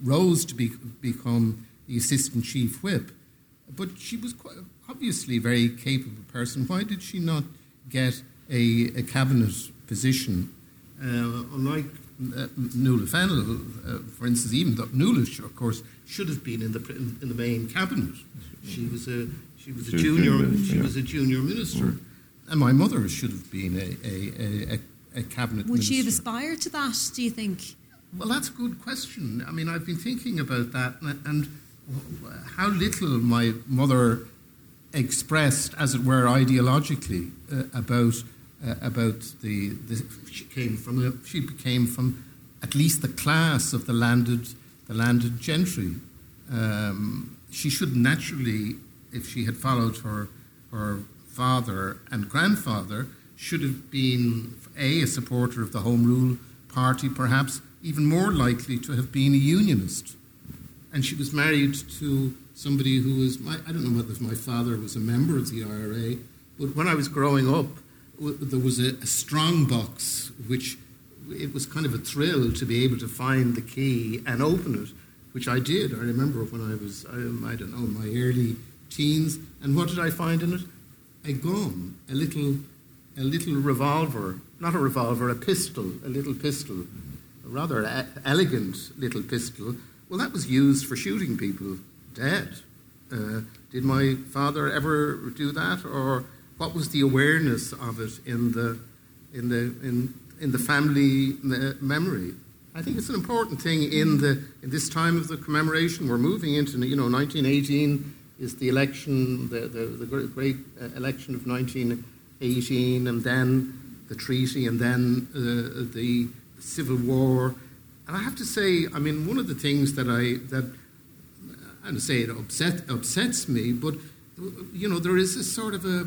rose to be, become the assistant chief whip, but she was quite, obviously a very capable person. Why did she not get a, a cabinet position? Uh, unlike uh, Nuala Fennell, uh, for instance, even though Nuala, of course, should have been in the in, in the main cabinet. She was a she was a junior she was a junior minister, and my mother should have been a a, a, a, a cabinet. Would she have aspired to that, do you think? Well, that's a good question. I mean, I've been thinking about that and, and how little my mother expressed, as it were, ideologically uh, about uh, about the, the. She came from a, she came from at least the class of the landed the landed gentry. Um, she should naturally, if she had followed her her father and grandfather, should have been a a supporter of the Home Rule Party, perhaps even more likely to have been a unionist. And she was married to somebody who was, my, I don't know whether my father was a member of the IRA, but when I was growing up, there was a, a strong box, which it was kind of a thrill to be able to find the key and open it, which I did. I remember when I was, I, I don't know, my early teens. And what did I find in it? A gun, a little a little revolver, not a revolver, a pistol, a little pistol, a rather a- elegant little pistol. Well, that was used for shooting people dead. Uh, did my father ever do that, or what was the awareness of it in the in the in in the family memory? I think it's an important thing in the in this time of the commemoration. We're moving into you know 1918 is the election, the the, the great uh, election of 1918, and then the treaty, and then uh, the civil war. And I have to say, I mean, one of the things that I that I don't say it upset upsets me, but you know there is a sort of a,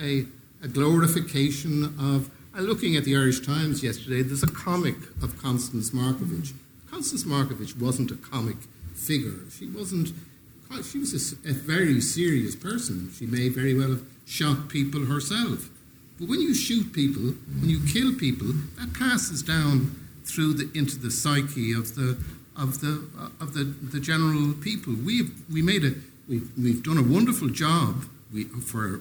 a, a glorification of I'm looking at the Irish Times yesterday, there's a comic of Constance Markievicz. Constance Markievicz wasn't a comic figure. She wasn't. She was a, a, very serious person. She may very well have shot people herself. But when you shoot people, when you kill people, that passes down through the into the psyche of the of the uh, of the, the general people. We've we made a we've, we've done a wonderful job we, for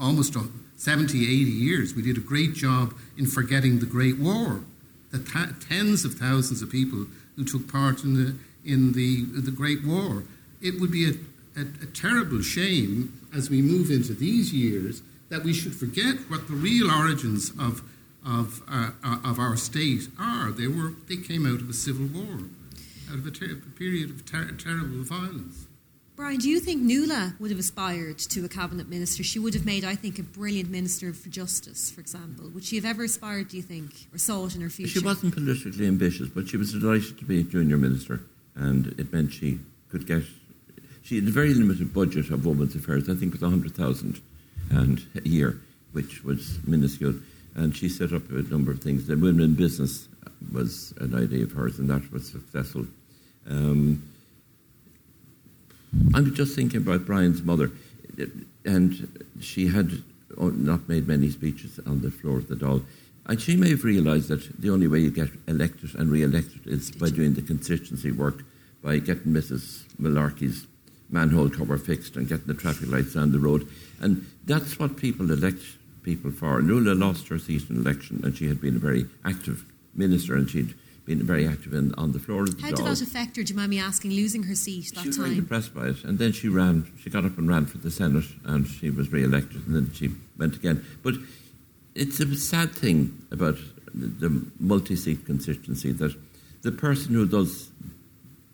almost a, 70, 80 years, we did a great job in forgetting the Great War. The tens of thousands of people who took part in the, in the, the Great War. It would be a, a, a terrible shame as we move into these years that we should forget what the real origins of, of, uh, uh, of our state are. They, were, they came out of a civil war, out of a, ter- a period of ter- terrible violence. Brian, do you think Nuala would have aspired to a cabinet minister? She would have made, I think, a brilliant minister for justice, for example. Would she have ever aspired, do you think, or saw it in her future? She wasn't politically ambitious, but she was delighted to be a junior minister, and it meant she could get. She had a very limited budget of women's affairs. I think it was hundred thousand and a year, which was minuscule. And she set up a number of things. The women in business was an idea of hers, and that was successful. Um, I'm just thinking about Brian's mother, and she had not made many speeches on the floor of the Dáil. And she may have realised that the only way you get elected and re-elected is by doing the constituency work, by getting Mrs. Malarkey's manhole cover fixed and getting the traffic lights down the road. And that's what people elect people for. Nuala lost her seat in election, and she had been a very active minister, and she'd been very active in, on the floor of the How did that affect her, do you mind me asking, losing her seat that she was time? very depressed by it. And then she ran, she got up and ran for the Senate and she was re elected and then she went again. But it's a sad thing about the multi seat constituency that the person who does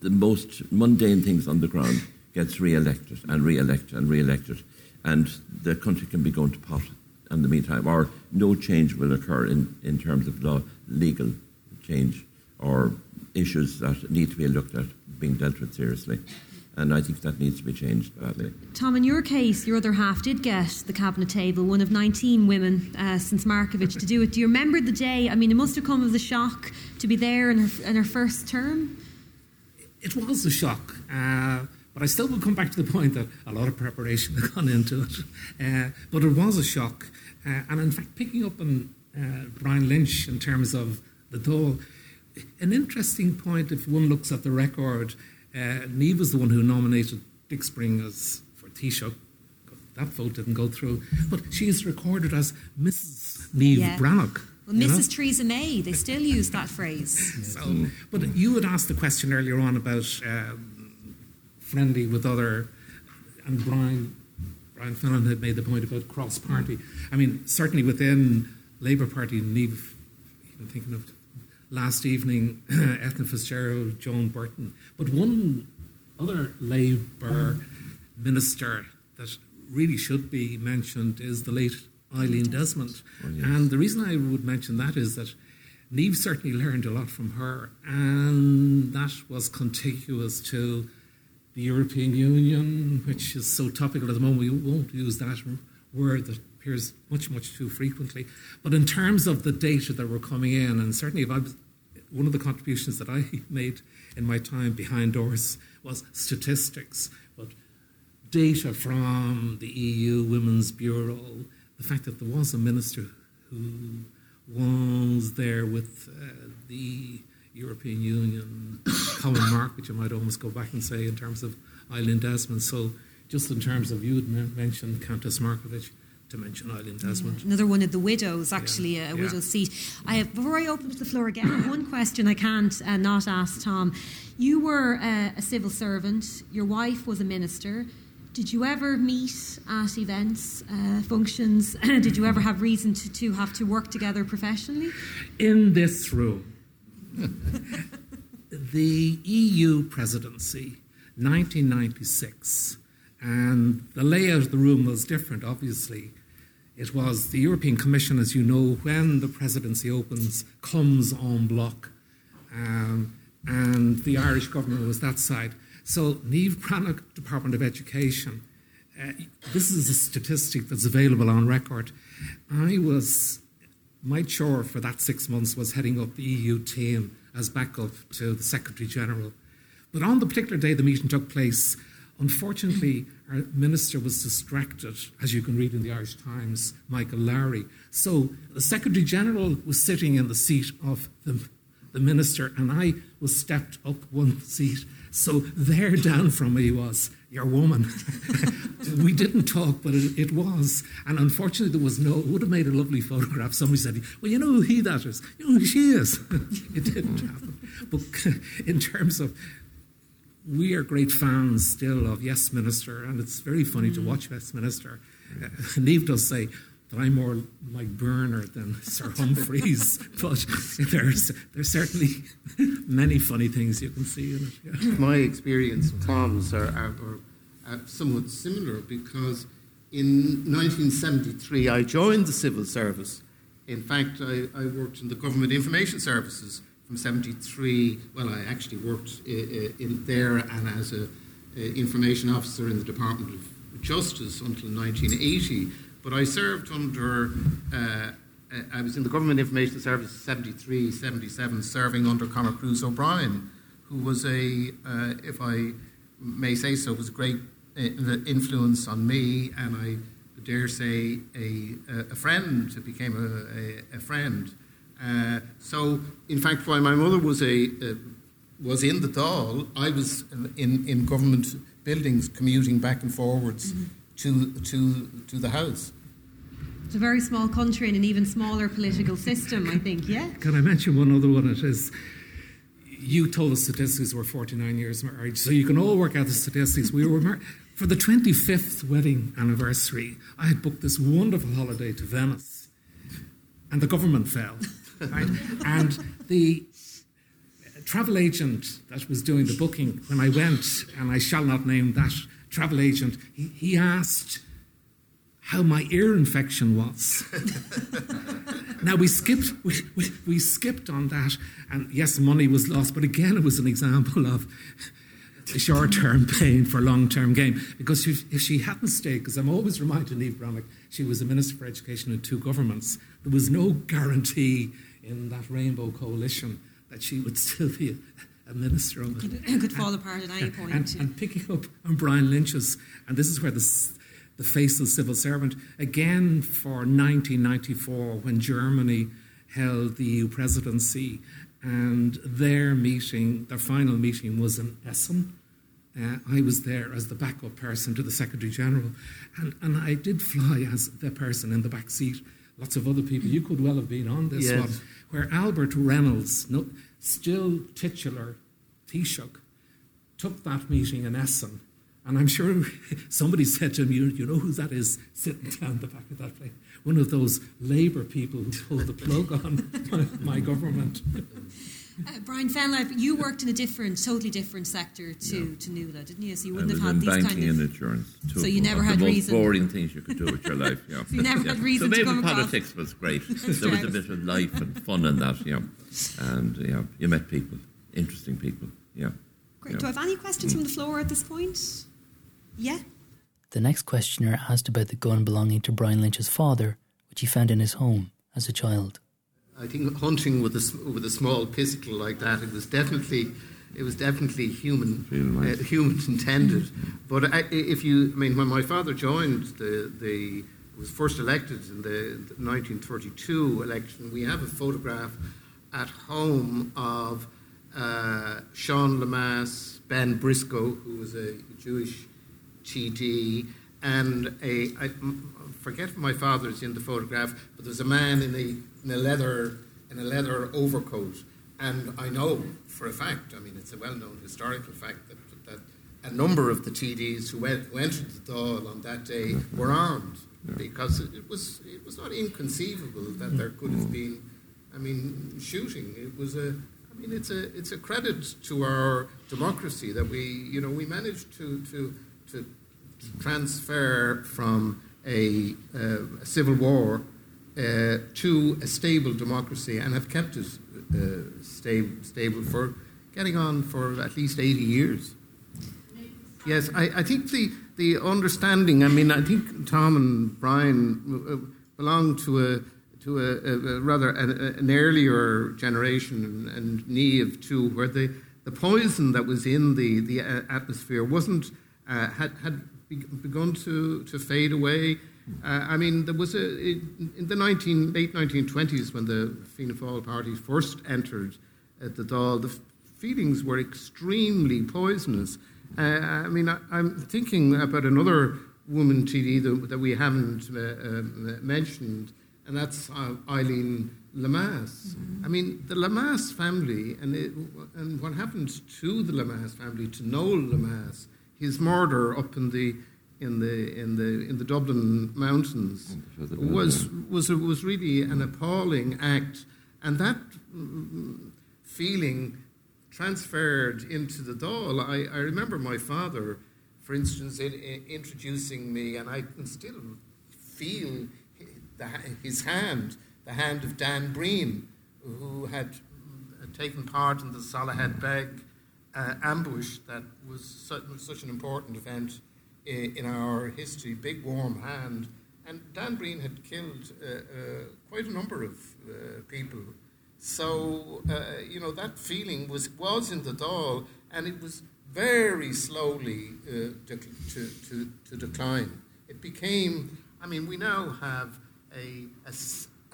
the most mundane things on the ground gets re elected and re elected and re elected. And the country can be going to pot in the meantime, or no change will occur in, in terms of law, legal change or issues that need to be looked at being dealt with seriously. And I think that needs to be changed badly. Tom, in your case, your other half did get the cabinet table, one of 19 women uh, since Markievicz to do it. Do you remember the day? I mean, it must have come as a shock to be there in her, in her first term. It was a shock. Uh, but I still will come back to the point that a lot of preparation had gone into it. Uh, but it was a shock. Uh, and in fact, picking up on uh, Brian Lynch in terms of the toll, an interesting point if one looks at the record. Uh, Niamh was the one who nominated Dick Spring as for Taoiseach. That vote didn't go through. But she is recorded as Mrs. Niamh yeah. Bhreathnach. Well, Mrs. Know? Theresa May, they still use that phrase. So, but you had asked the question earlier on about uh, friendly with other, and Brian, Brian Fallon had made the point about cross party. I mean, certainly within Labour Party, Niamh, even thinking of last evening, Eithne FitzGerald, Joan Burton. But one other Labour minister that really should be mentioned is the late Eileen Desmond. Oh, yes. And the reason I would mention that is that Niamh certainly learned a lot from her, and that was contiguous to the European Union, which is so topical at the moment. We won't use that word that appears much, much too frequently. But in terms of the data that were coming in, and certainly if I was, one of the contributions that I made in my time behind doors was statistics, but data from the EU Women's Bureau, the fact that there was a minister who was there with uh, the European Union common market, which you might almost go back and say, in terms of Eileen Desmond. So, just in terms of you had mentioned Countess Markievicz, to mention Eileen Desmond. Yeah, another one of the widows, actually, yeah. a, a widow's seat. I have, before I open to the floor again, one question I can't uh, not ask Tom. You were uh, a civil servant, your wife was a minister. Did you ever meet at events, uh, functions? Did you ever have reason to, to have to work together professionally? In this room, the EU presidency, 1996, and the layout of the room was different, obviously. It was the European Commission, as you know, when the presidency opens, comes en bloc, um, and the Irish government was that side. So, Niamh Bhreathnach, Department of Education, uh, this is a statistic that's available on record. I was, my chore for that six months was heading up the EU team as backup to the Secretary General. But on the particular day the meeting took place, unfortunately, our minister was distracted, as you can read in the Irish Times, Michael Lowry. So the Secretary General was sitting in the seat of the, the minister, and I was stepped up one seat so there down from me was your woman. we didn't talk, but it, it, was. And unfortunately, there was no, it would have made a lovely photograph. Somebody said, Well, you know who he that is? You know who she is. it didn't happen. But in terms of, we are great fans still of Yes Minister, and it's very funny mm. to watch Yes Minister. Uh, Niamh does say, that I'm more like Burner than Sir Humphreys, but there's there's certainly many funny things you can see in it. Yeah. My experience with Tom's are, are, are, somewhat similar because in 1973 I joined the civil service. In fact, I, I worked in the government information services from 73. Well, I actually worked in, in there and as a, a information officer in the Department of Justice until 1980 but I served under, uh, I was in the Government Information Service 73, 77, serving under Conor Cruise O'Brien, who was a, uh, if I may say so, was a great uh, influence on me, and I dare say a, a friend, became a, a, a friend. Uh, so, in fact, while my mother was a uh, was in the Dáil, I was in, in government buildings commuting back and forwards mm-hmm to, to, to the House. It's a very small country and an even smaller political system, I think, yeah? Can I mention one other one? It is you told us statistics were 49 years married, so you can all work out the statistics. We were married for the 25th wedding anniversary. I had booked this wonderful holiday to Venice, and the government fell. Right? and the travel agent that was doing the booking, when I went, and I shall not name that travel agent, he, he asked how my ear infection was. now we skipped we, we, we, skipped on that, and yes, money was lost, but again it was an example of short-term pain for long-term gain. Because if, if she hadn't stayed, because I'm always reminded Niamh Bhreathnach, she was a minister for education in two governments. There was no guarantee in that Rainbow Coalition that she would still be a minister of it. It could fall apart at any point. And, and, picking up on Brian Lynch's, and this is where the, the faceless civil servant, again for 1994 when Germany held the EU presidency, and their meeting, their final meeting was in Essen. Uh, I was there as the backup person to the Secretary General, and, and I did fly as the person in the back seat. Lots of other people. You could well have been on this yes. one, where Albert Reynolds, no, still titular Taoiseach, took that meeting in Essen. And I'm sure somebody said to him, you, you know who that is sitting down the back of that plane? One of those Labour people who pulled the plug on my, my government. Uh, Brian Fenlove, you worked in a different, totally different sector to, yeah. to Nuala, didn't you? So you wouldn't have had these banking kind of and insurance. Too. So you never had the reason. most boring things you could do with your life. Yeah. so you never yeah. had reason so to come politics across. was great. there was a bit of life and fun in that, yeah. And yeah, you met people, interesting people, yeah. Great. Yeah. Do I have any questions mm. from the floor at this point? Yeah. The next questioner asked about the gun belonging to Brian Lynch's father, which he found in his home as a child. I think hunting with a with a small pistol like that, it was definitely it was definitely human uh, human intended. But I, if you, I mean, when my father joined the the was first elected in the 1932 election, we have a photograph at home of uh, Sean Lemass, Ben Briscoe, who was a Jewish TD, and a I forget my father's in the photograph, but there's a man in a, in a leather in a leather overcoat, and I know for a fact, I mean it's a well-known historical fact that, that a number of the TDs who, went, who entered the Dáil on that day were armed because it was it was not inconceivable that there could have been, I mean, shooting. It was a I mean, it's a it's a credit to our democracy that we you know we managed to to transfer from a, uh, a civil war uh, to a stable democracy and have kept it uh, stable, stable for getting on for at least 80 years. Yes, I, I, think the, the understanding, I mean, I think Tom and Brian uh, belong to a to a, a rather an, an, earlier generation and, Niamh too, where the, the poison that was in the, the atmosphere wasn't uh, had, had begun to, to fade away. Uh, I mean, there was a in the 19, late 1920s when the Fianna Fáil party first entered at the Dáil, the feelings were extremely poisonous. Uh, I mean, I, am thinking about another woman TD that, that we haven't uh, uh, mentioned, and that's uh, Eileen Lemass. Mm-hmm. I mean, the Lemass family, and, it, and what happened to the Lemass family, to Noel Lemass, his murder up in the in the in the in the Dublin mountains was was was really an appalling act, and that mm, feeling transferred into the Dáil. I, I remember my father, for instance, in, in introducing me, and I can still feel the, his hand, the hand of Dan Breen, who had taken part in the Soloheadbeg uh, ambush that was such, such, an important event in, in, our history, big warm hand. And Dan Breen had killed uh, uh, quite a number of uh, people. So, uh, you know, that feeling was, was in the Dáil, and it was very slowly uh, to, to, to decline. It became, I mean, we now have a, a,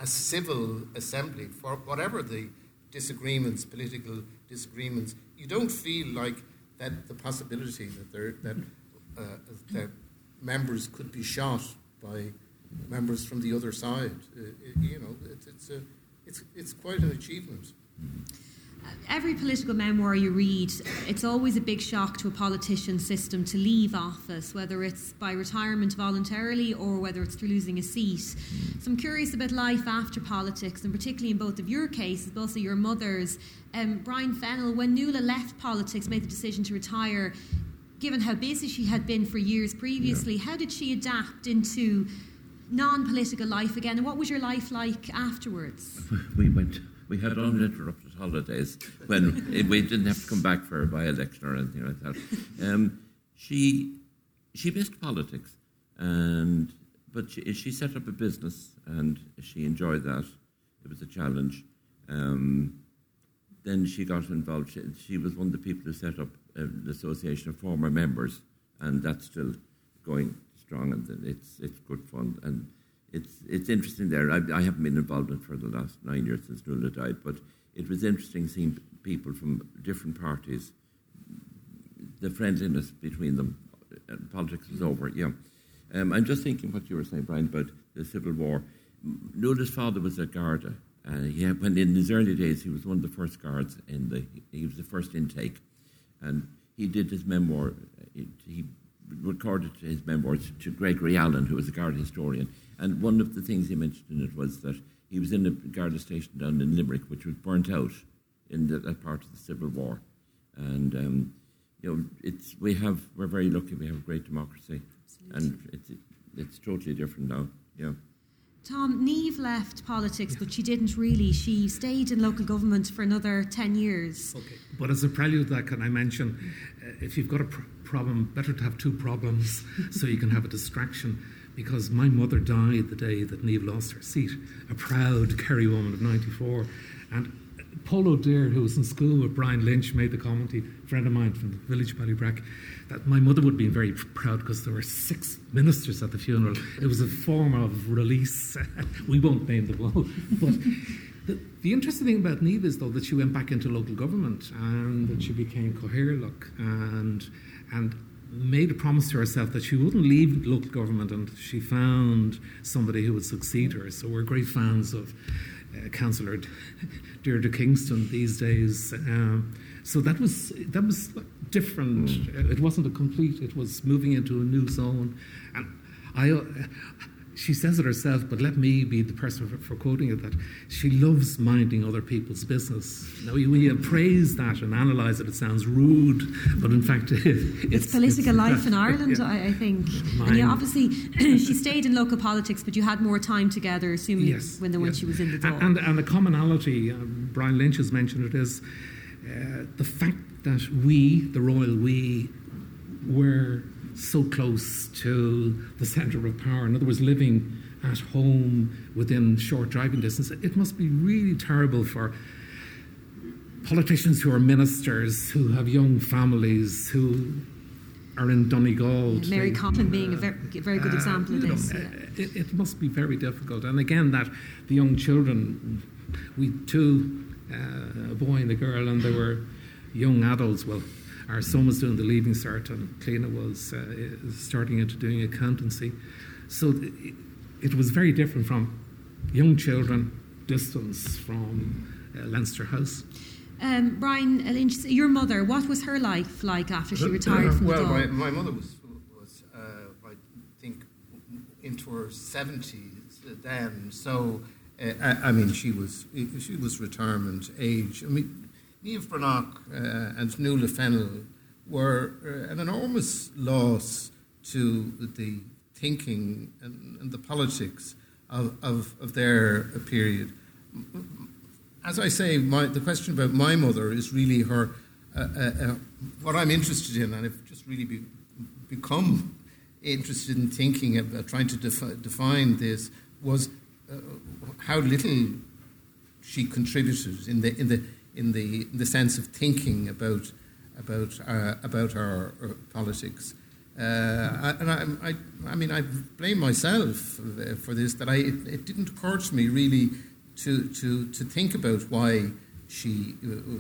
a civil assembly for whatever the disagreements, political disagreements, you don't feel like that the possibility that there that uh, that members could be shot by members from the other side. Uh, you know, it, it's a it's it's quite an achievement. Every political memoir you read, it's always a big shock to a politician system to leave office, whether it's by retirement voluntarily or whether it's through losing a seat. So I'm curious about life after politics, and particularly in both of your cases, but also your mother's. Um, Brian Fennell, when Nuala left politics, made the decision to retire, given how busy she had been for years previously, yeah. how did she adapt into non political life again? And what was your life like afterwards? We went we had uninterrupted holidays when we didn't have to come back for a by-election or anything like that. Um, she she missed politics, and but she, she set up a business and she enjoyed that. It was a challenge. Um, then she got involved. She, she, was one of the people who set up uh, the Association of Former Members, and that's still going strong, and it's it's good fun. And it's it's interesting there. I, I, haven't been involved in it for the last nine years since Nuala died, but it was interesting seeing people from different parties, the friendliness between them. Politics is over, yeah. Um, I'm just thinking what you were saying, Brian, about the Civil War. Nuala's father was a Garda. Uh, he had, when in his early days, he was one of the first guards in the. He was the first intake, and he did his memoir. He, recorded his memoirs to Gregory Allen, who was a Garda historian and one of the things he mentioned in it was that he was in the Garda station down in Limerick, which was burnt out in the, that part of the Civil War. And um, you know, it's we have we're very lucky. We have a great democracy, Absolutely. and it's it's totally different now. Yeah. Tom, Niamh left politics, but she didn't really. She stayed in local government for another 10 years. Okay. But as a prelude to that, can I mention uh, if you've got a pr- problem, better to have two problems so you can have a distraction because my mother died the day that Niamh lost her seat, a proud Kerry woman of 94. And Paul O'Dare, who was in school with Brian Lynch, made the comment, he, a friend of mine from the village Ballybrack, that my mother would be very proud because there were six ministers at the funeral. It was a form of release. we won't name them all. But the, the, interesting thing about Niamh is, though, that she went back into local government and that she became Cathaoirleach. And, and made a promise to herself that she wouldn't leave local government and she found somebody who would succeed her. So we're great fans of uh, Councillor Deirdre Kingston these days. Um, so that was that was different. Mm. It wasn't a complete. It was moving into a new zone, and I. Uh, she says it herself, but let me be the person for, for, quoting it that she loves minding other people's business. Now, when you praise that and analyse it, it sounds rude, but in fact, it, it's, it's political it's, life in Ireland, yeah. I, I, think. And yeah, obviously, she stayed in local politics, but you had more time together, assuming yes, when, the, when yes. she was in the. And, and, the commonality, um, Brian Lynch has mentioned it, is uh, the fact that we, the royal we, were so close to the centre of power. In other words, living at home within short driving distance. It must be really terrible for politicians who are ministers, who have young families, who are in Donegal. Yeah, Mary Coughlan being a very, very good uh, example of this. Know, yeah. it, it, must be very difficult. And again, that the young children, we two, uh, a boy and a girl, and they were young adults. Well, our son was doing the leaving cert, and Cleena was uh, starting into doing accountancy. So it, it, was very different from young children, distance from uh, Leinster House. Um, Brian Lynch, your mother, what was her life like after she retired from well, the Well, my, my, mother was, was uh, I think, into her 70s then. So, uh, I, I, mean, she was she was retirement age. I mean, Niamh Bhreathnach uh, and Nuala Fennell were uh, an enormous loss to the thinking and, and the politics of, of, of, their period. As I say, my, the question about my mother is really her, uh, uh, uh, what I'm interested in, and I've just really be, become interested in thinking about trying to defi- define this, was uh, how little she contributed in the, in the in the, in the sense of thinking about, about, uh, about our, our politics. Uh, and I, I, I, mean, I blame myself for this, that I, it, didn't occur to me really to, to, to think about why she uh,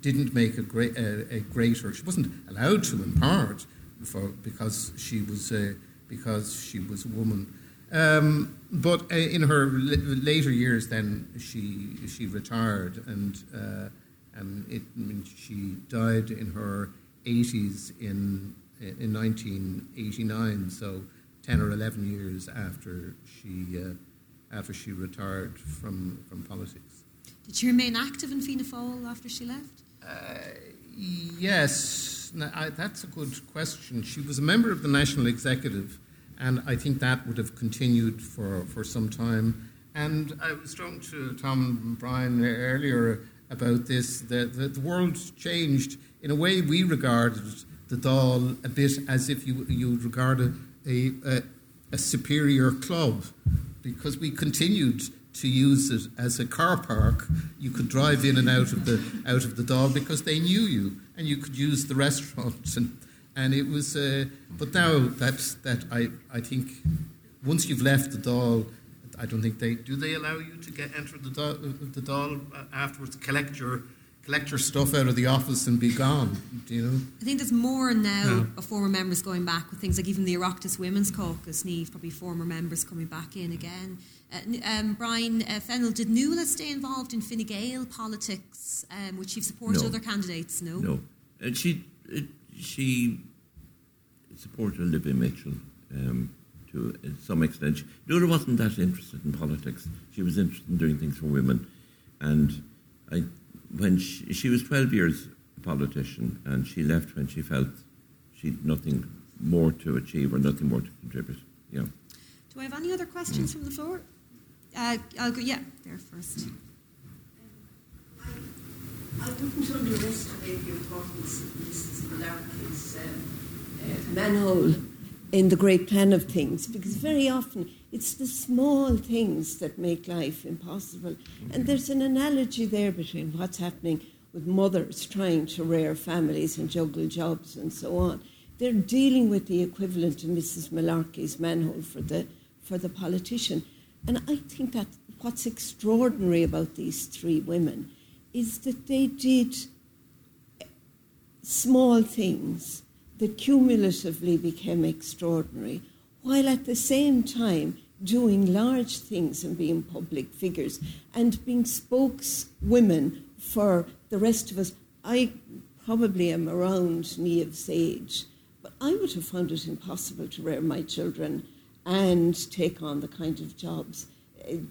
didn't make a, great, a, a greater, she wasn't allowed to in part for, because, she was, uh, because she was a woman. Um, but uh, in her later years, then she she retired, and uh, and it, I mean, she died in her 80s in in 1989. So 10 or 11 years after she uh, after she retired from from politics. Did she remain active in Fianna Fáil after she left? Uh, yes, I, that's a good question. She was a member of the National Executive and I think that would have continued for, for some time. And I was talking to Tom and Brian earlier about this. The, the, the world changed. In a way, we regarded the Dáil a bit as if you, you regard a, a, a superior club because we continued to use it as a car park. You could drive in and out of the out of the Dáil because they knew you, and you could use the restaurants and and it was. Uh, but now that that I I think once you've left the Dáil, I don't think they do. They allow you to get enter the Dáil, the Dáil afterwards, collect your collect your stuff out of the office and be gone. Do you know? I think there's more now yeah. of former members going back with things like even the Oireachtas Women's Caucus, Niamh, probably former members coming back in again. Uh, um, Brian uh, Fennell, did Nuala stay involved in Fine Gael politics, um, which you've supported no. other candidates? No. No. And she, it, she supported Olivia Mitchell um, to some extent. Nuala wasn't that interested in politics. She was interested in doing things for women. And I, when she, she was 12 years a politician and she left when she felt she had nothing more to achieve or nothing more to contribute. Yeah. Do I have any other questions mm. from the floor? Uh, I'll go, yeah, there first. I wouldn't underestimate the importance of Mrs. Malarkey's um, uh, manhole in the great plan of things because very often it's the small things that make life impossible. And there's an analogy there between what's happening with mothers trying to rear families and juggle jobs and so on. They're dealing with the equivalent of Mrs. Malarkey's manhole for the, for the politician. And I think that what's extraordinary about these three women is that they did small things that cumulatively became extraordinary, while at the same time doing large things and being public figures and being spokeswomen for the rest of us. I probably am around Niamh's age, but I would have found it impossible to rear my children and take on the kind of jobs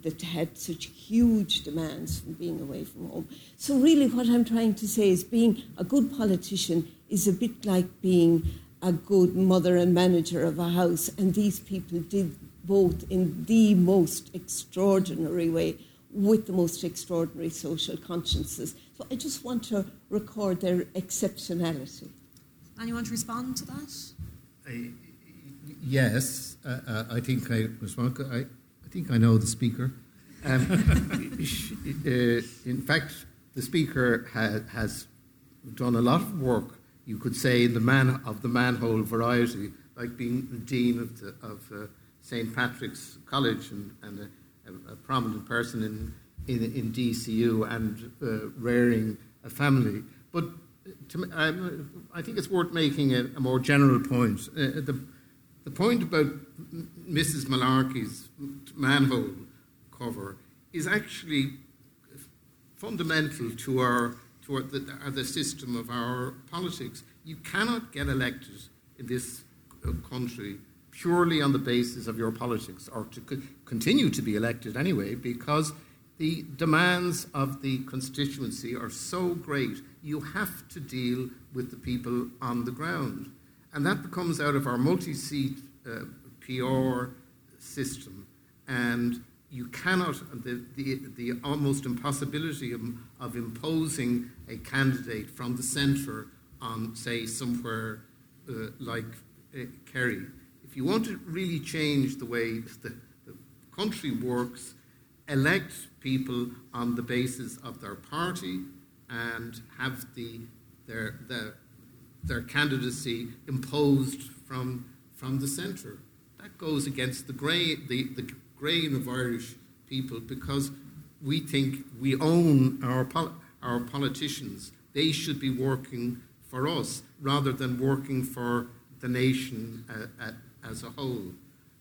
that had such huge demands from being away from home. So, really, what I'm trying to say is being a good politician is a bit like being a good mother and manager of a house, and these people did both in the most extraordinary way with the most extraordinary social consciences. So I just want to record their exceptionality. And you want to respond to that? I, yes, uh, uh, I think I respond. I, I think I know the speaker. Um, uh, in fact, the speaker ha- has done a lot of work. You could say the man of the manhole variety, like being the dean of the, of uh, St. Patrick's College and, and a, a, prominent person in, in, in DCU and uh, rearing a family. But to, um, I think it's worth making a, a more general point. Uh, the, the point about Mrs. Malarkey's manhole cover is actually fundamental to our to our, the, our, the system of our politics. You cannot get elected in this uh, country purely on the basis of your politics, or to co- continue to be elected anyway, because the demands of the constituency are so great, you have to deal with the people on the ground. And that comes out of our multi seat uh, PR system. And you cannot, the, the, the almost impossibility of, of imposing a candidate from the centre on, say, somewhere uh, like uh, Kerry if you want to really change the way the, the country works, elect people on the basis of their party and have the, their, their, their candidacy imposed from, from the centre. That goes against the, grain, the, the grain of Irish people because we think we own our, pol- our politicians. They should be working for us rather than working for the nation uh, as a whole.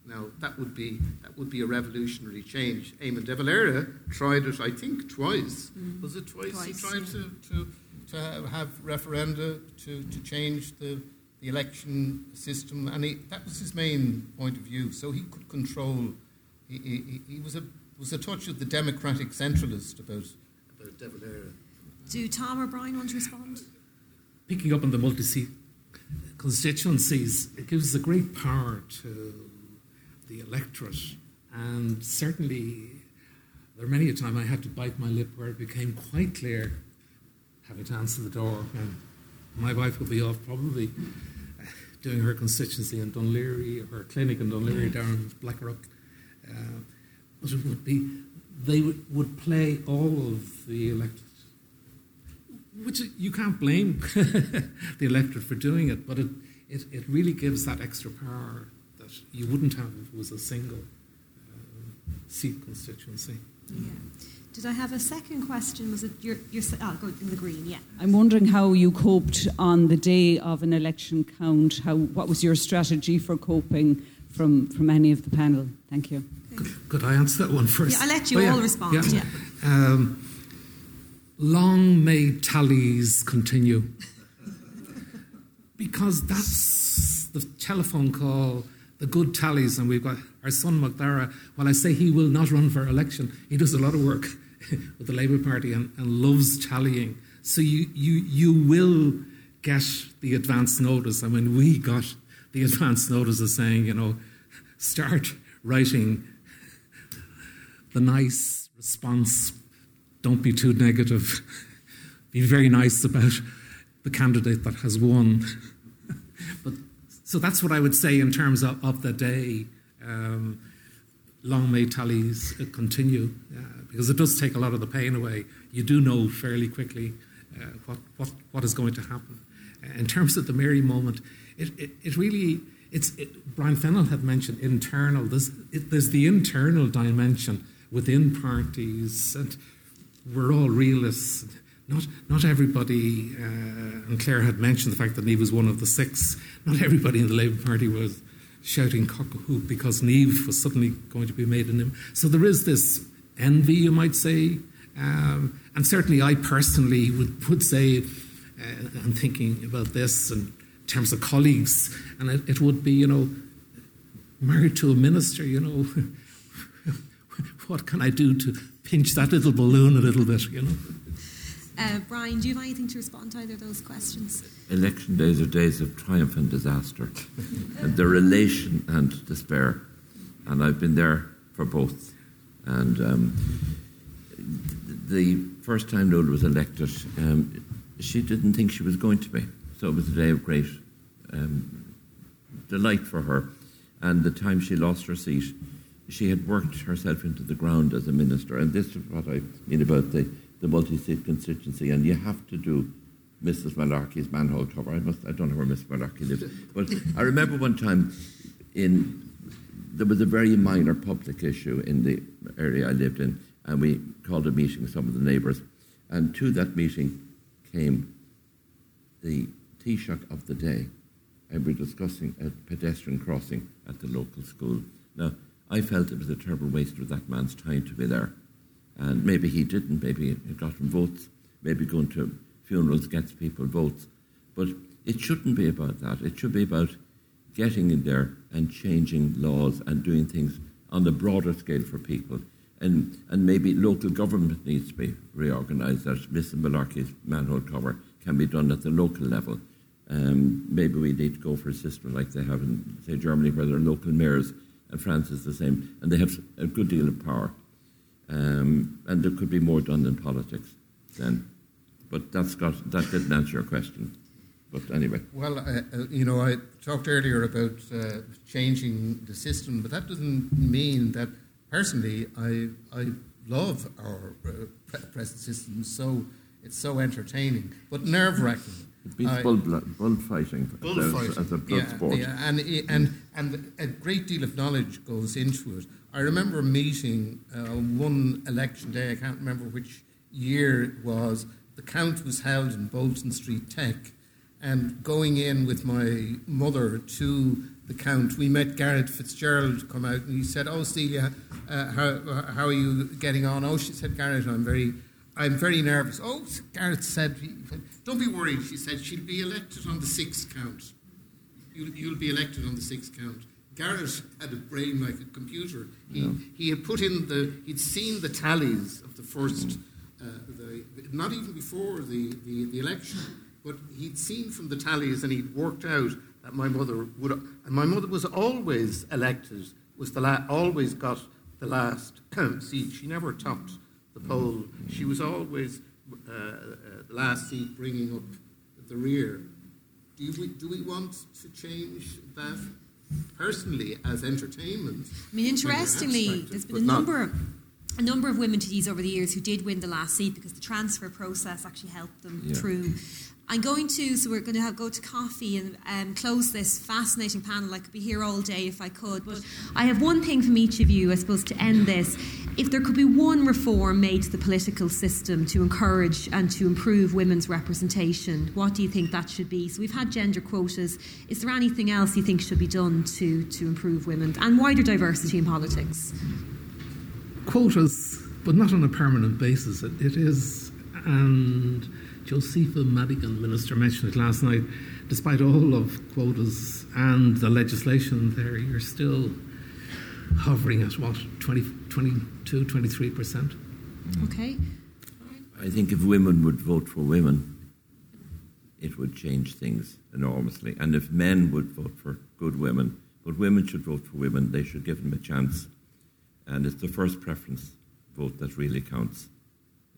Now that would be that would be a revolutionary change. Eamon de Valera tried it, I think, twice. Mm. Was it twice? twice he tried yeah. to, to to have referenda to, to change the the election system, and he, that was his main point of view. So he could control. He, he, he was a was a touch of the democratic centralist about about de Valera. Do Tom or Brian want to respond? Picking up on the multi-seat constituencies, it gives a great power to the electorate. And certainly, there are many a time I had to bite my lip where it became quite clear, having to answer the door, and my wife would be off probably uh, doing her constituency in Dún Laoghaire, her clinic in Dún Laoghaire down in Blackrock. Uh, but it would be, they would, would play all of the electorate which you can't blame the electorate for doing it, but it, it, it, really gives that extra power that you wouldn't have if it was a single uh, seat constituency. Yeah. Did I have a second question? Was it your, your oh, go in the green? Yeah. I'm wondering how you coped on the day of an election count. How what was your strategy for coping from from any of the panel? Thank you. Could, could, I answer that one first? Yeah, I'll let you oh, all yeah. respond. Yeah. yeah. Um, long may tallies continue. because that's the telephone call, the good tallies, and we've got our son Macdara. While I say he will not run for election, he does a lot of work with the Labour Party and, and loves tallying. So you, you, you will get the advance notice. I mean, we got the advance notice of saying, you know, start writing the nice response don't be too negative. be very nice about the candidate that has won. but so that's what I would say in terms of, of the day. Um, long may tallies continue uh, because it does take a lot of the pain away. You do know fairly quickly uh, what, what, what is going to happen. Uh, in terms of the merry moment, it, it, it really, it's, it, Brian Fennell had mentioned internal. There's, it, there's the internal dimension within parties and we're all realists. not not everybody, uh, and Claire had mentioned the fact that Niamh was one of the six. Not everybody in the Labour Party was shouting cock a hoop because Niamh was suddenly going to be made an him. So there is this envy, you might say, um, and certainly I personally would would say, uh, I'm thinking about this in terms of colleagues, and it, it would be, you know, married to a minister, you know. what can I do to pinch that little balloon a little bit, you know? Uh, Brian, do you have anything to respond to either of those questions? Election days are days of triumph and disaster, and they're elation and despair. And I've been there for both. And um, the first time Nuala was elected, um, she didn't think she was going to be. So it was a day of great um, delight for her. And the time she lost her seat, she had worked herself into the ground as a minister. And this is what I mean about the the multi-seat constituency, and you have to do Mrs. Malarkey's manhole cover. I must, I don't know where Mrs. Malarkey lives, but I remember one time in there was a very minor public issue in the area I lived in, and we called a meeting with some of the neighbours, and to that meeting came the Taoiseach of the day, and we were discussing a pedestrian crossing at the local school. Now, I felt it was a terrible waste of that man's time to be there and maybe he didn't, maybe he got him votes, maybe going to funerals gets people votes. But it shouldn't be about that. It should be about getting in there and changing laws and doing things on a broader scale for people. And, and maybe local government needs to be reorganised, that Mrs. Malarkey's manhole cover can be done at the local level. Um, maybe we need to go for a system like they have in, say, Germany, where there are local mayors, and France is the same, and they have a good deal of power. Um, and there could be more done in politics then. But that's got, that didn't answer your question. But anyway. Well, uh, uh, you know, I talked earlier about uh, changing the system, but that doesn't mean that personally I, I love our uh, present system. So it's so entertaining, but nerve wracking. It beats bullfighting bull as, a blood yeah, sport. Yeah, and, and, and a great deal of knowledge goes into it. I remember a meeting uh, one election day, I can't remember which year it was. The count was held in Bolton Street Tech, and going in with my mother to the count, we met Garret FitzGerald come out, and he said, "Oh, Celia, uh, how, how are you getting on?" Oh, she said, "Garret, I'm very, I'm very nervous." Oh, Garret said, "Don't be worried." She said, "She'll be elected on the sixth count. You'll, you'll be elected on the sixth count." Garret had a brain like a computer. He, yeah. he had put in the, he'd seen the tallies of the first, uh, the, not even before the, the, the, election, but he'd seen from the tallies and he'd worked out that my mother would, and my mother was always elected, was the la- always got the last seat. She never topped the poll. She was always uh, uh, last seat bringing up the rear. Do we, do we want to change that? personally as entertainment. I mean, interestingly, there's been a number. a number of women TDs over the years who did win the last seat because the transfer process actually helped them yeah. through. I'm going to, so we're going to have, go to coffee and um, close this fascinating panel. I could be here all day if I could, but I have one thing from each of you, I suppose, to end this. If there could be one reform made to the political system to encourage and to improve women's representation, what do you think that should be? So we've had gender quotas. Is there anything else you think should be done to, to improve women and wider diversity in politics? Quotas, but not on a permanent basis. it, it is, and Josepha Madigan, Minister, mentioned it last night. Despite all of quotas and the legislation there, you're still hovering at what, 20, 22, 23%? Okay. I think if women would vote for women, it would change things enormously. And if men would vote for good women, but women should vote for women, they should give them a chance. And it's the first preference vote that really counts even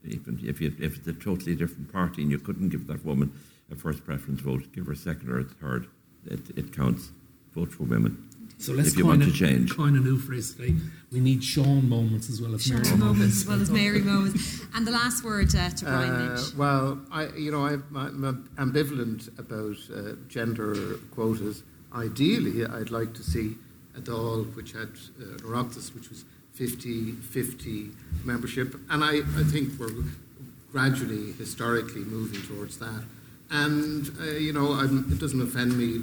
if, you, if it's a totally different party and you couldn't give that woman a first preference vote, give her a second or a third. It, it counts. Vote for women. So let's if you want a, to change. coin a new phrase today. We need Sean moments as well as Sean Mary moments. moments. as well as Mary moments. And the last word uh, to Brian uh, Well, I, you know, I'm, I'm ambivalent about uh, gender quotas. Ideally, I'd like to see a Dáil which had uh, Oireachtas, which was 50 50 membership. And I, I think we're gradually, historically moving towards that. And, uh, you know, I'm, it doesn't offend me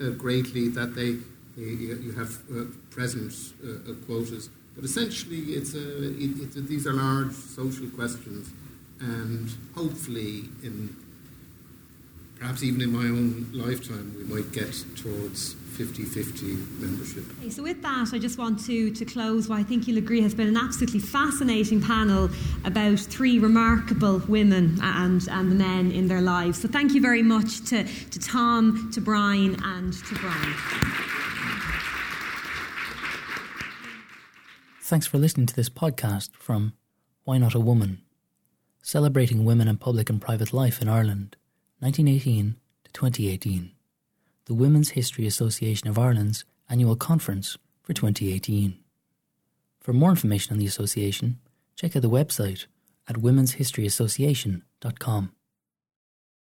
uh, greatly that they, they you have uh, present uh, uh, quotas, but essentially it's a, it, these are large social questions, and hopefully in perhaps even in my own lifetime, we might get towards 50 50 membership. Okay, so, with that, I just want to, to close what I think you'll agree has been an absolutely fascinating panel about three remarkable women and, and the men in their lives. So, thank you very much to, to Tom, to Brian, and to Brian. Thanks for listening to this podcast from Why Not a Woman? Celebrating women in public and private life in Ireland, 1918 to 2018 the Women's History Association of Ireland's annual conference for 2018. For more information on the association, check out the website at womenshistoryassociation.com.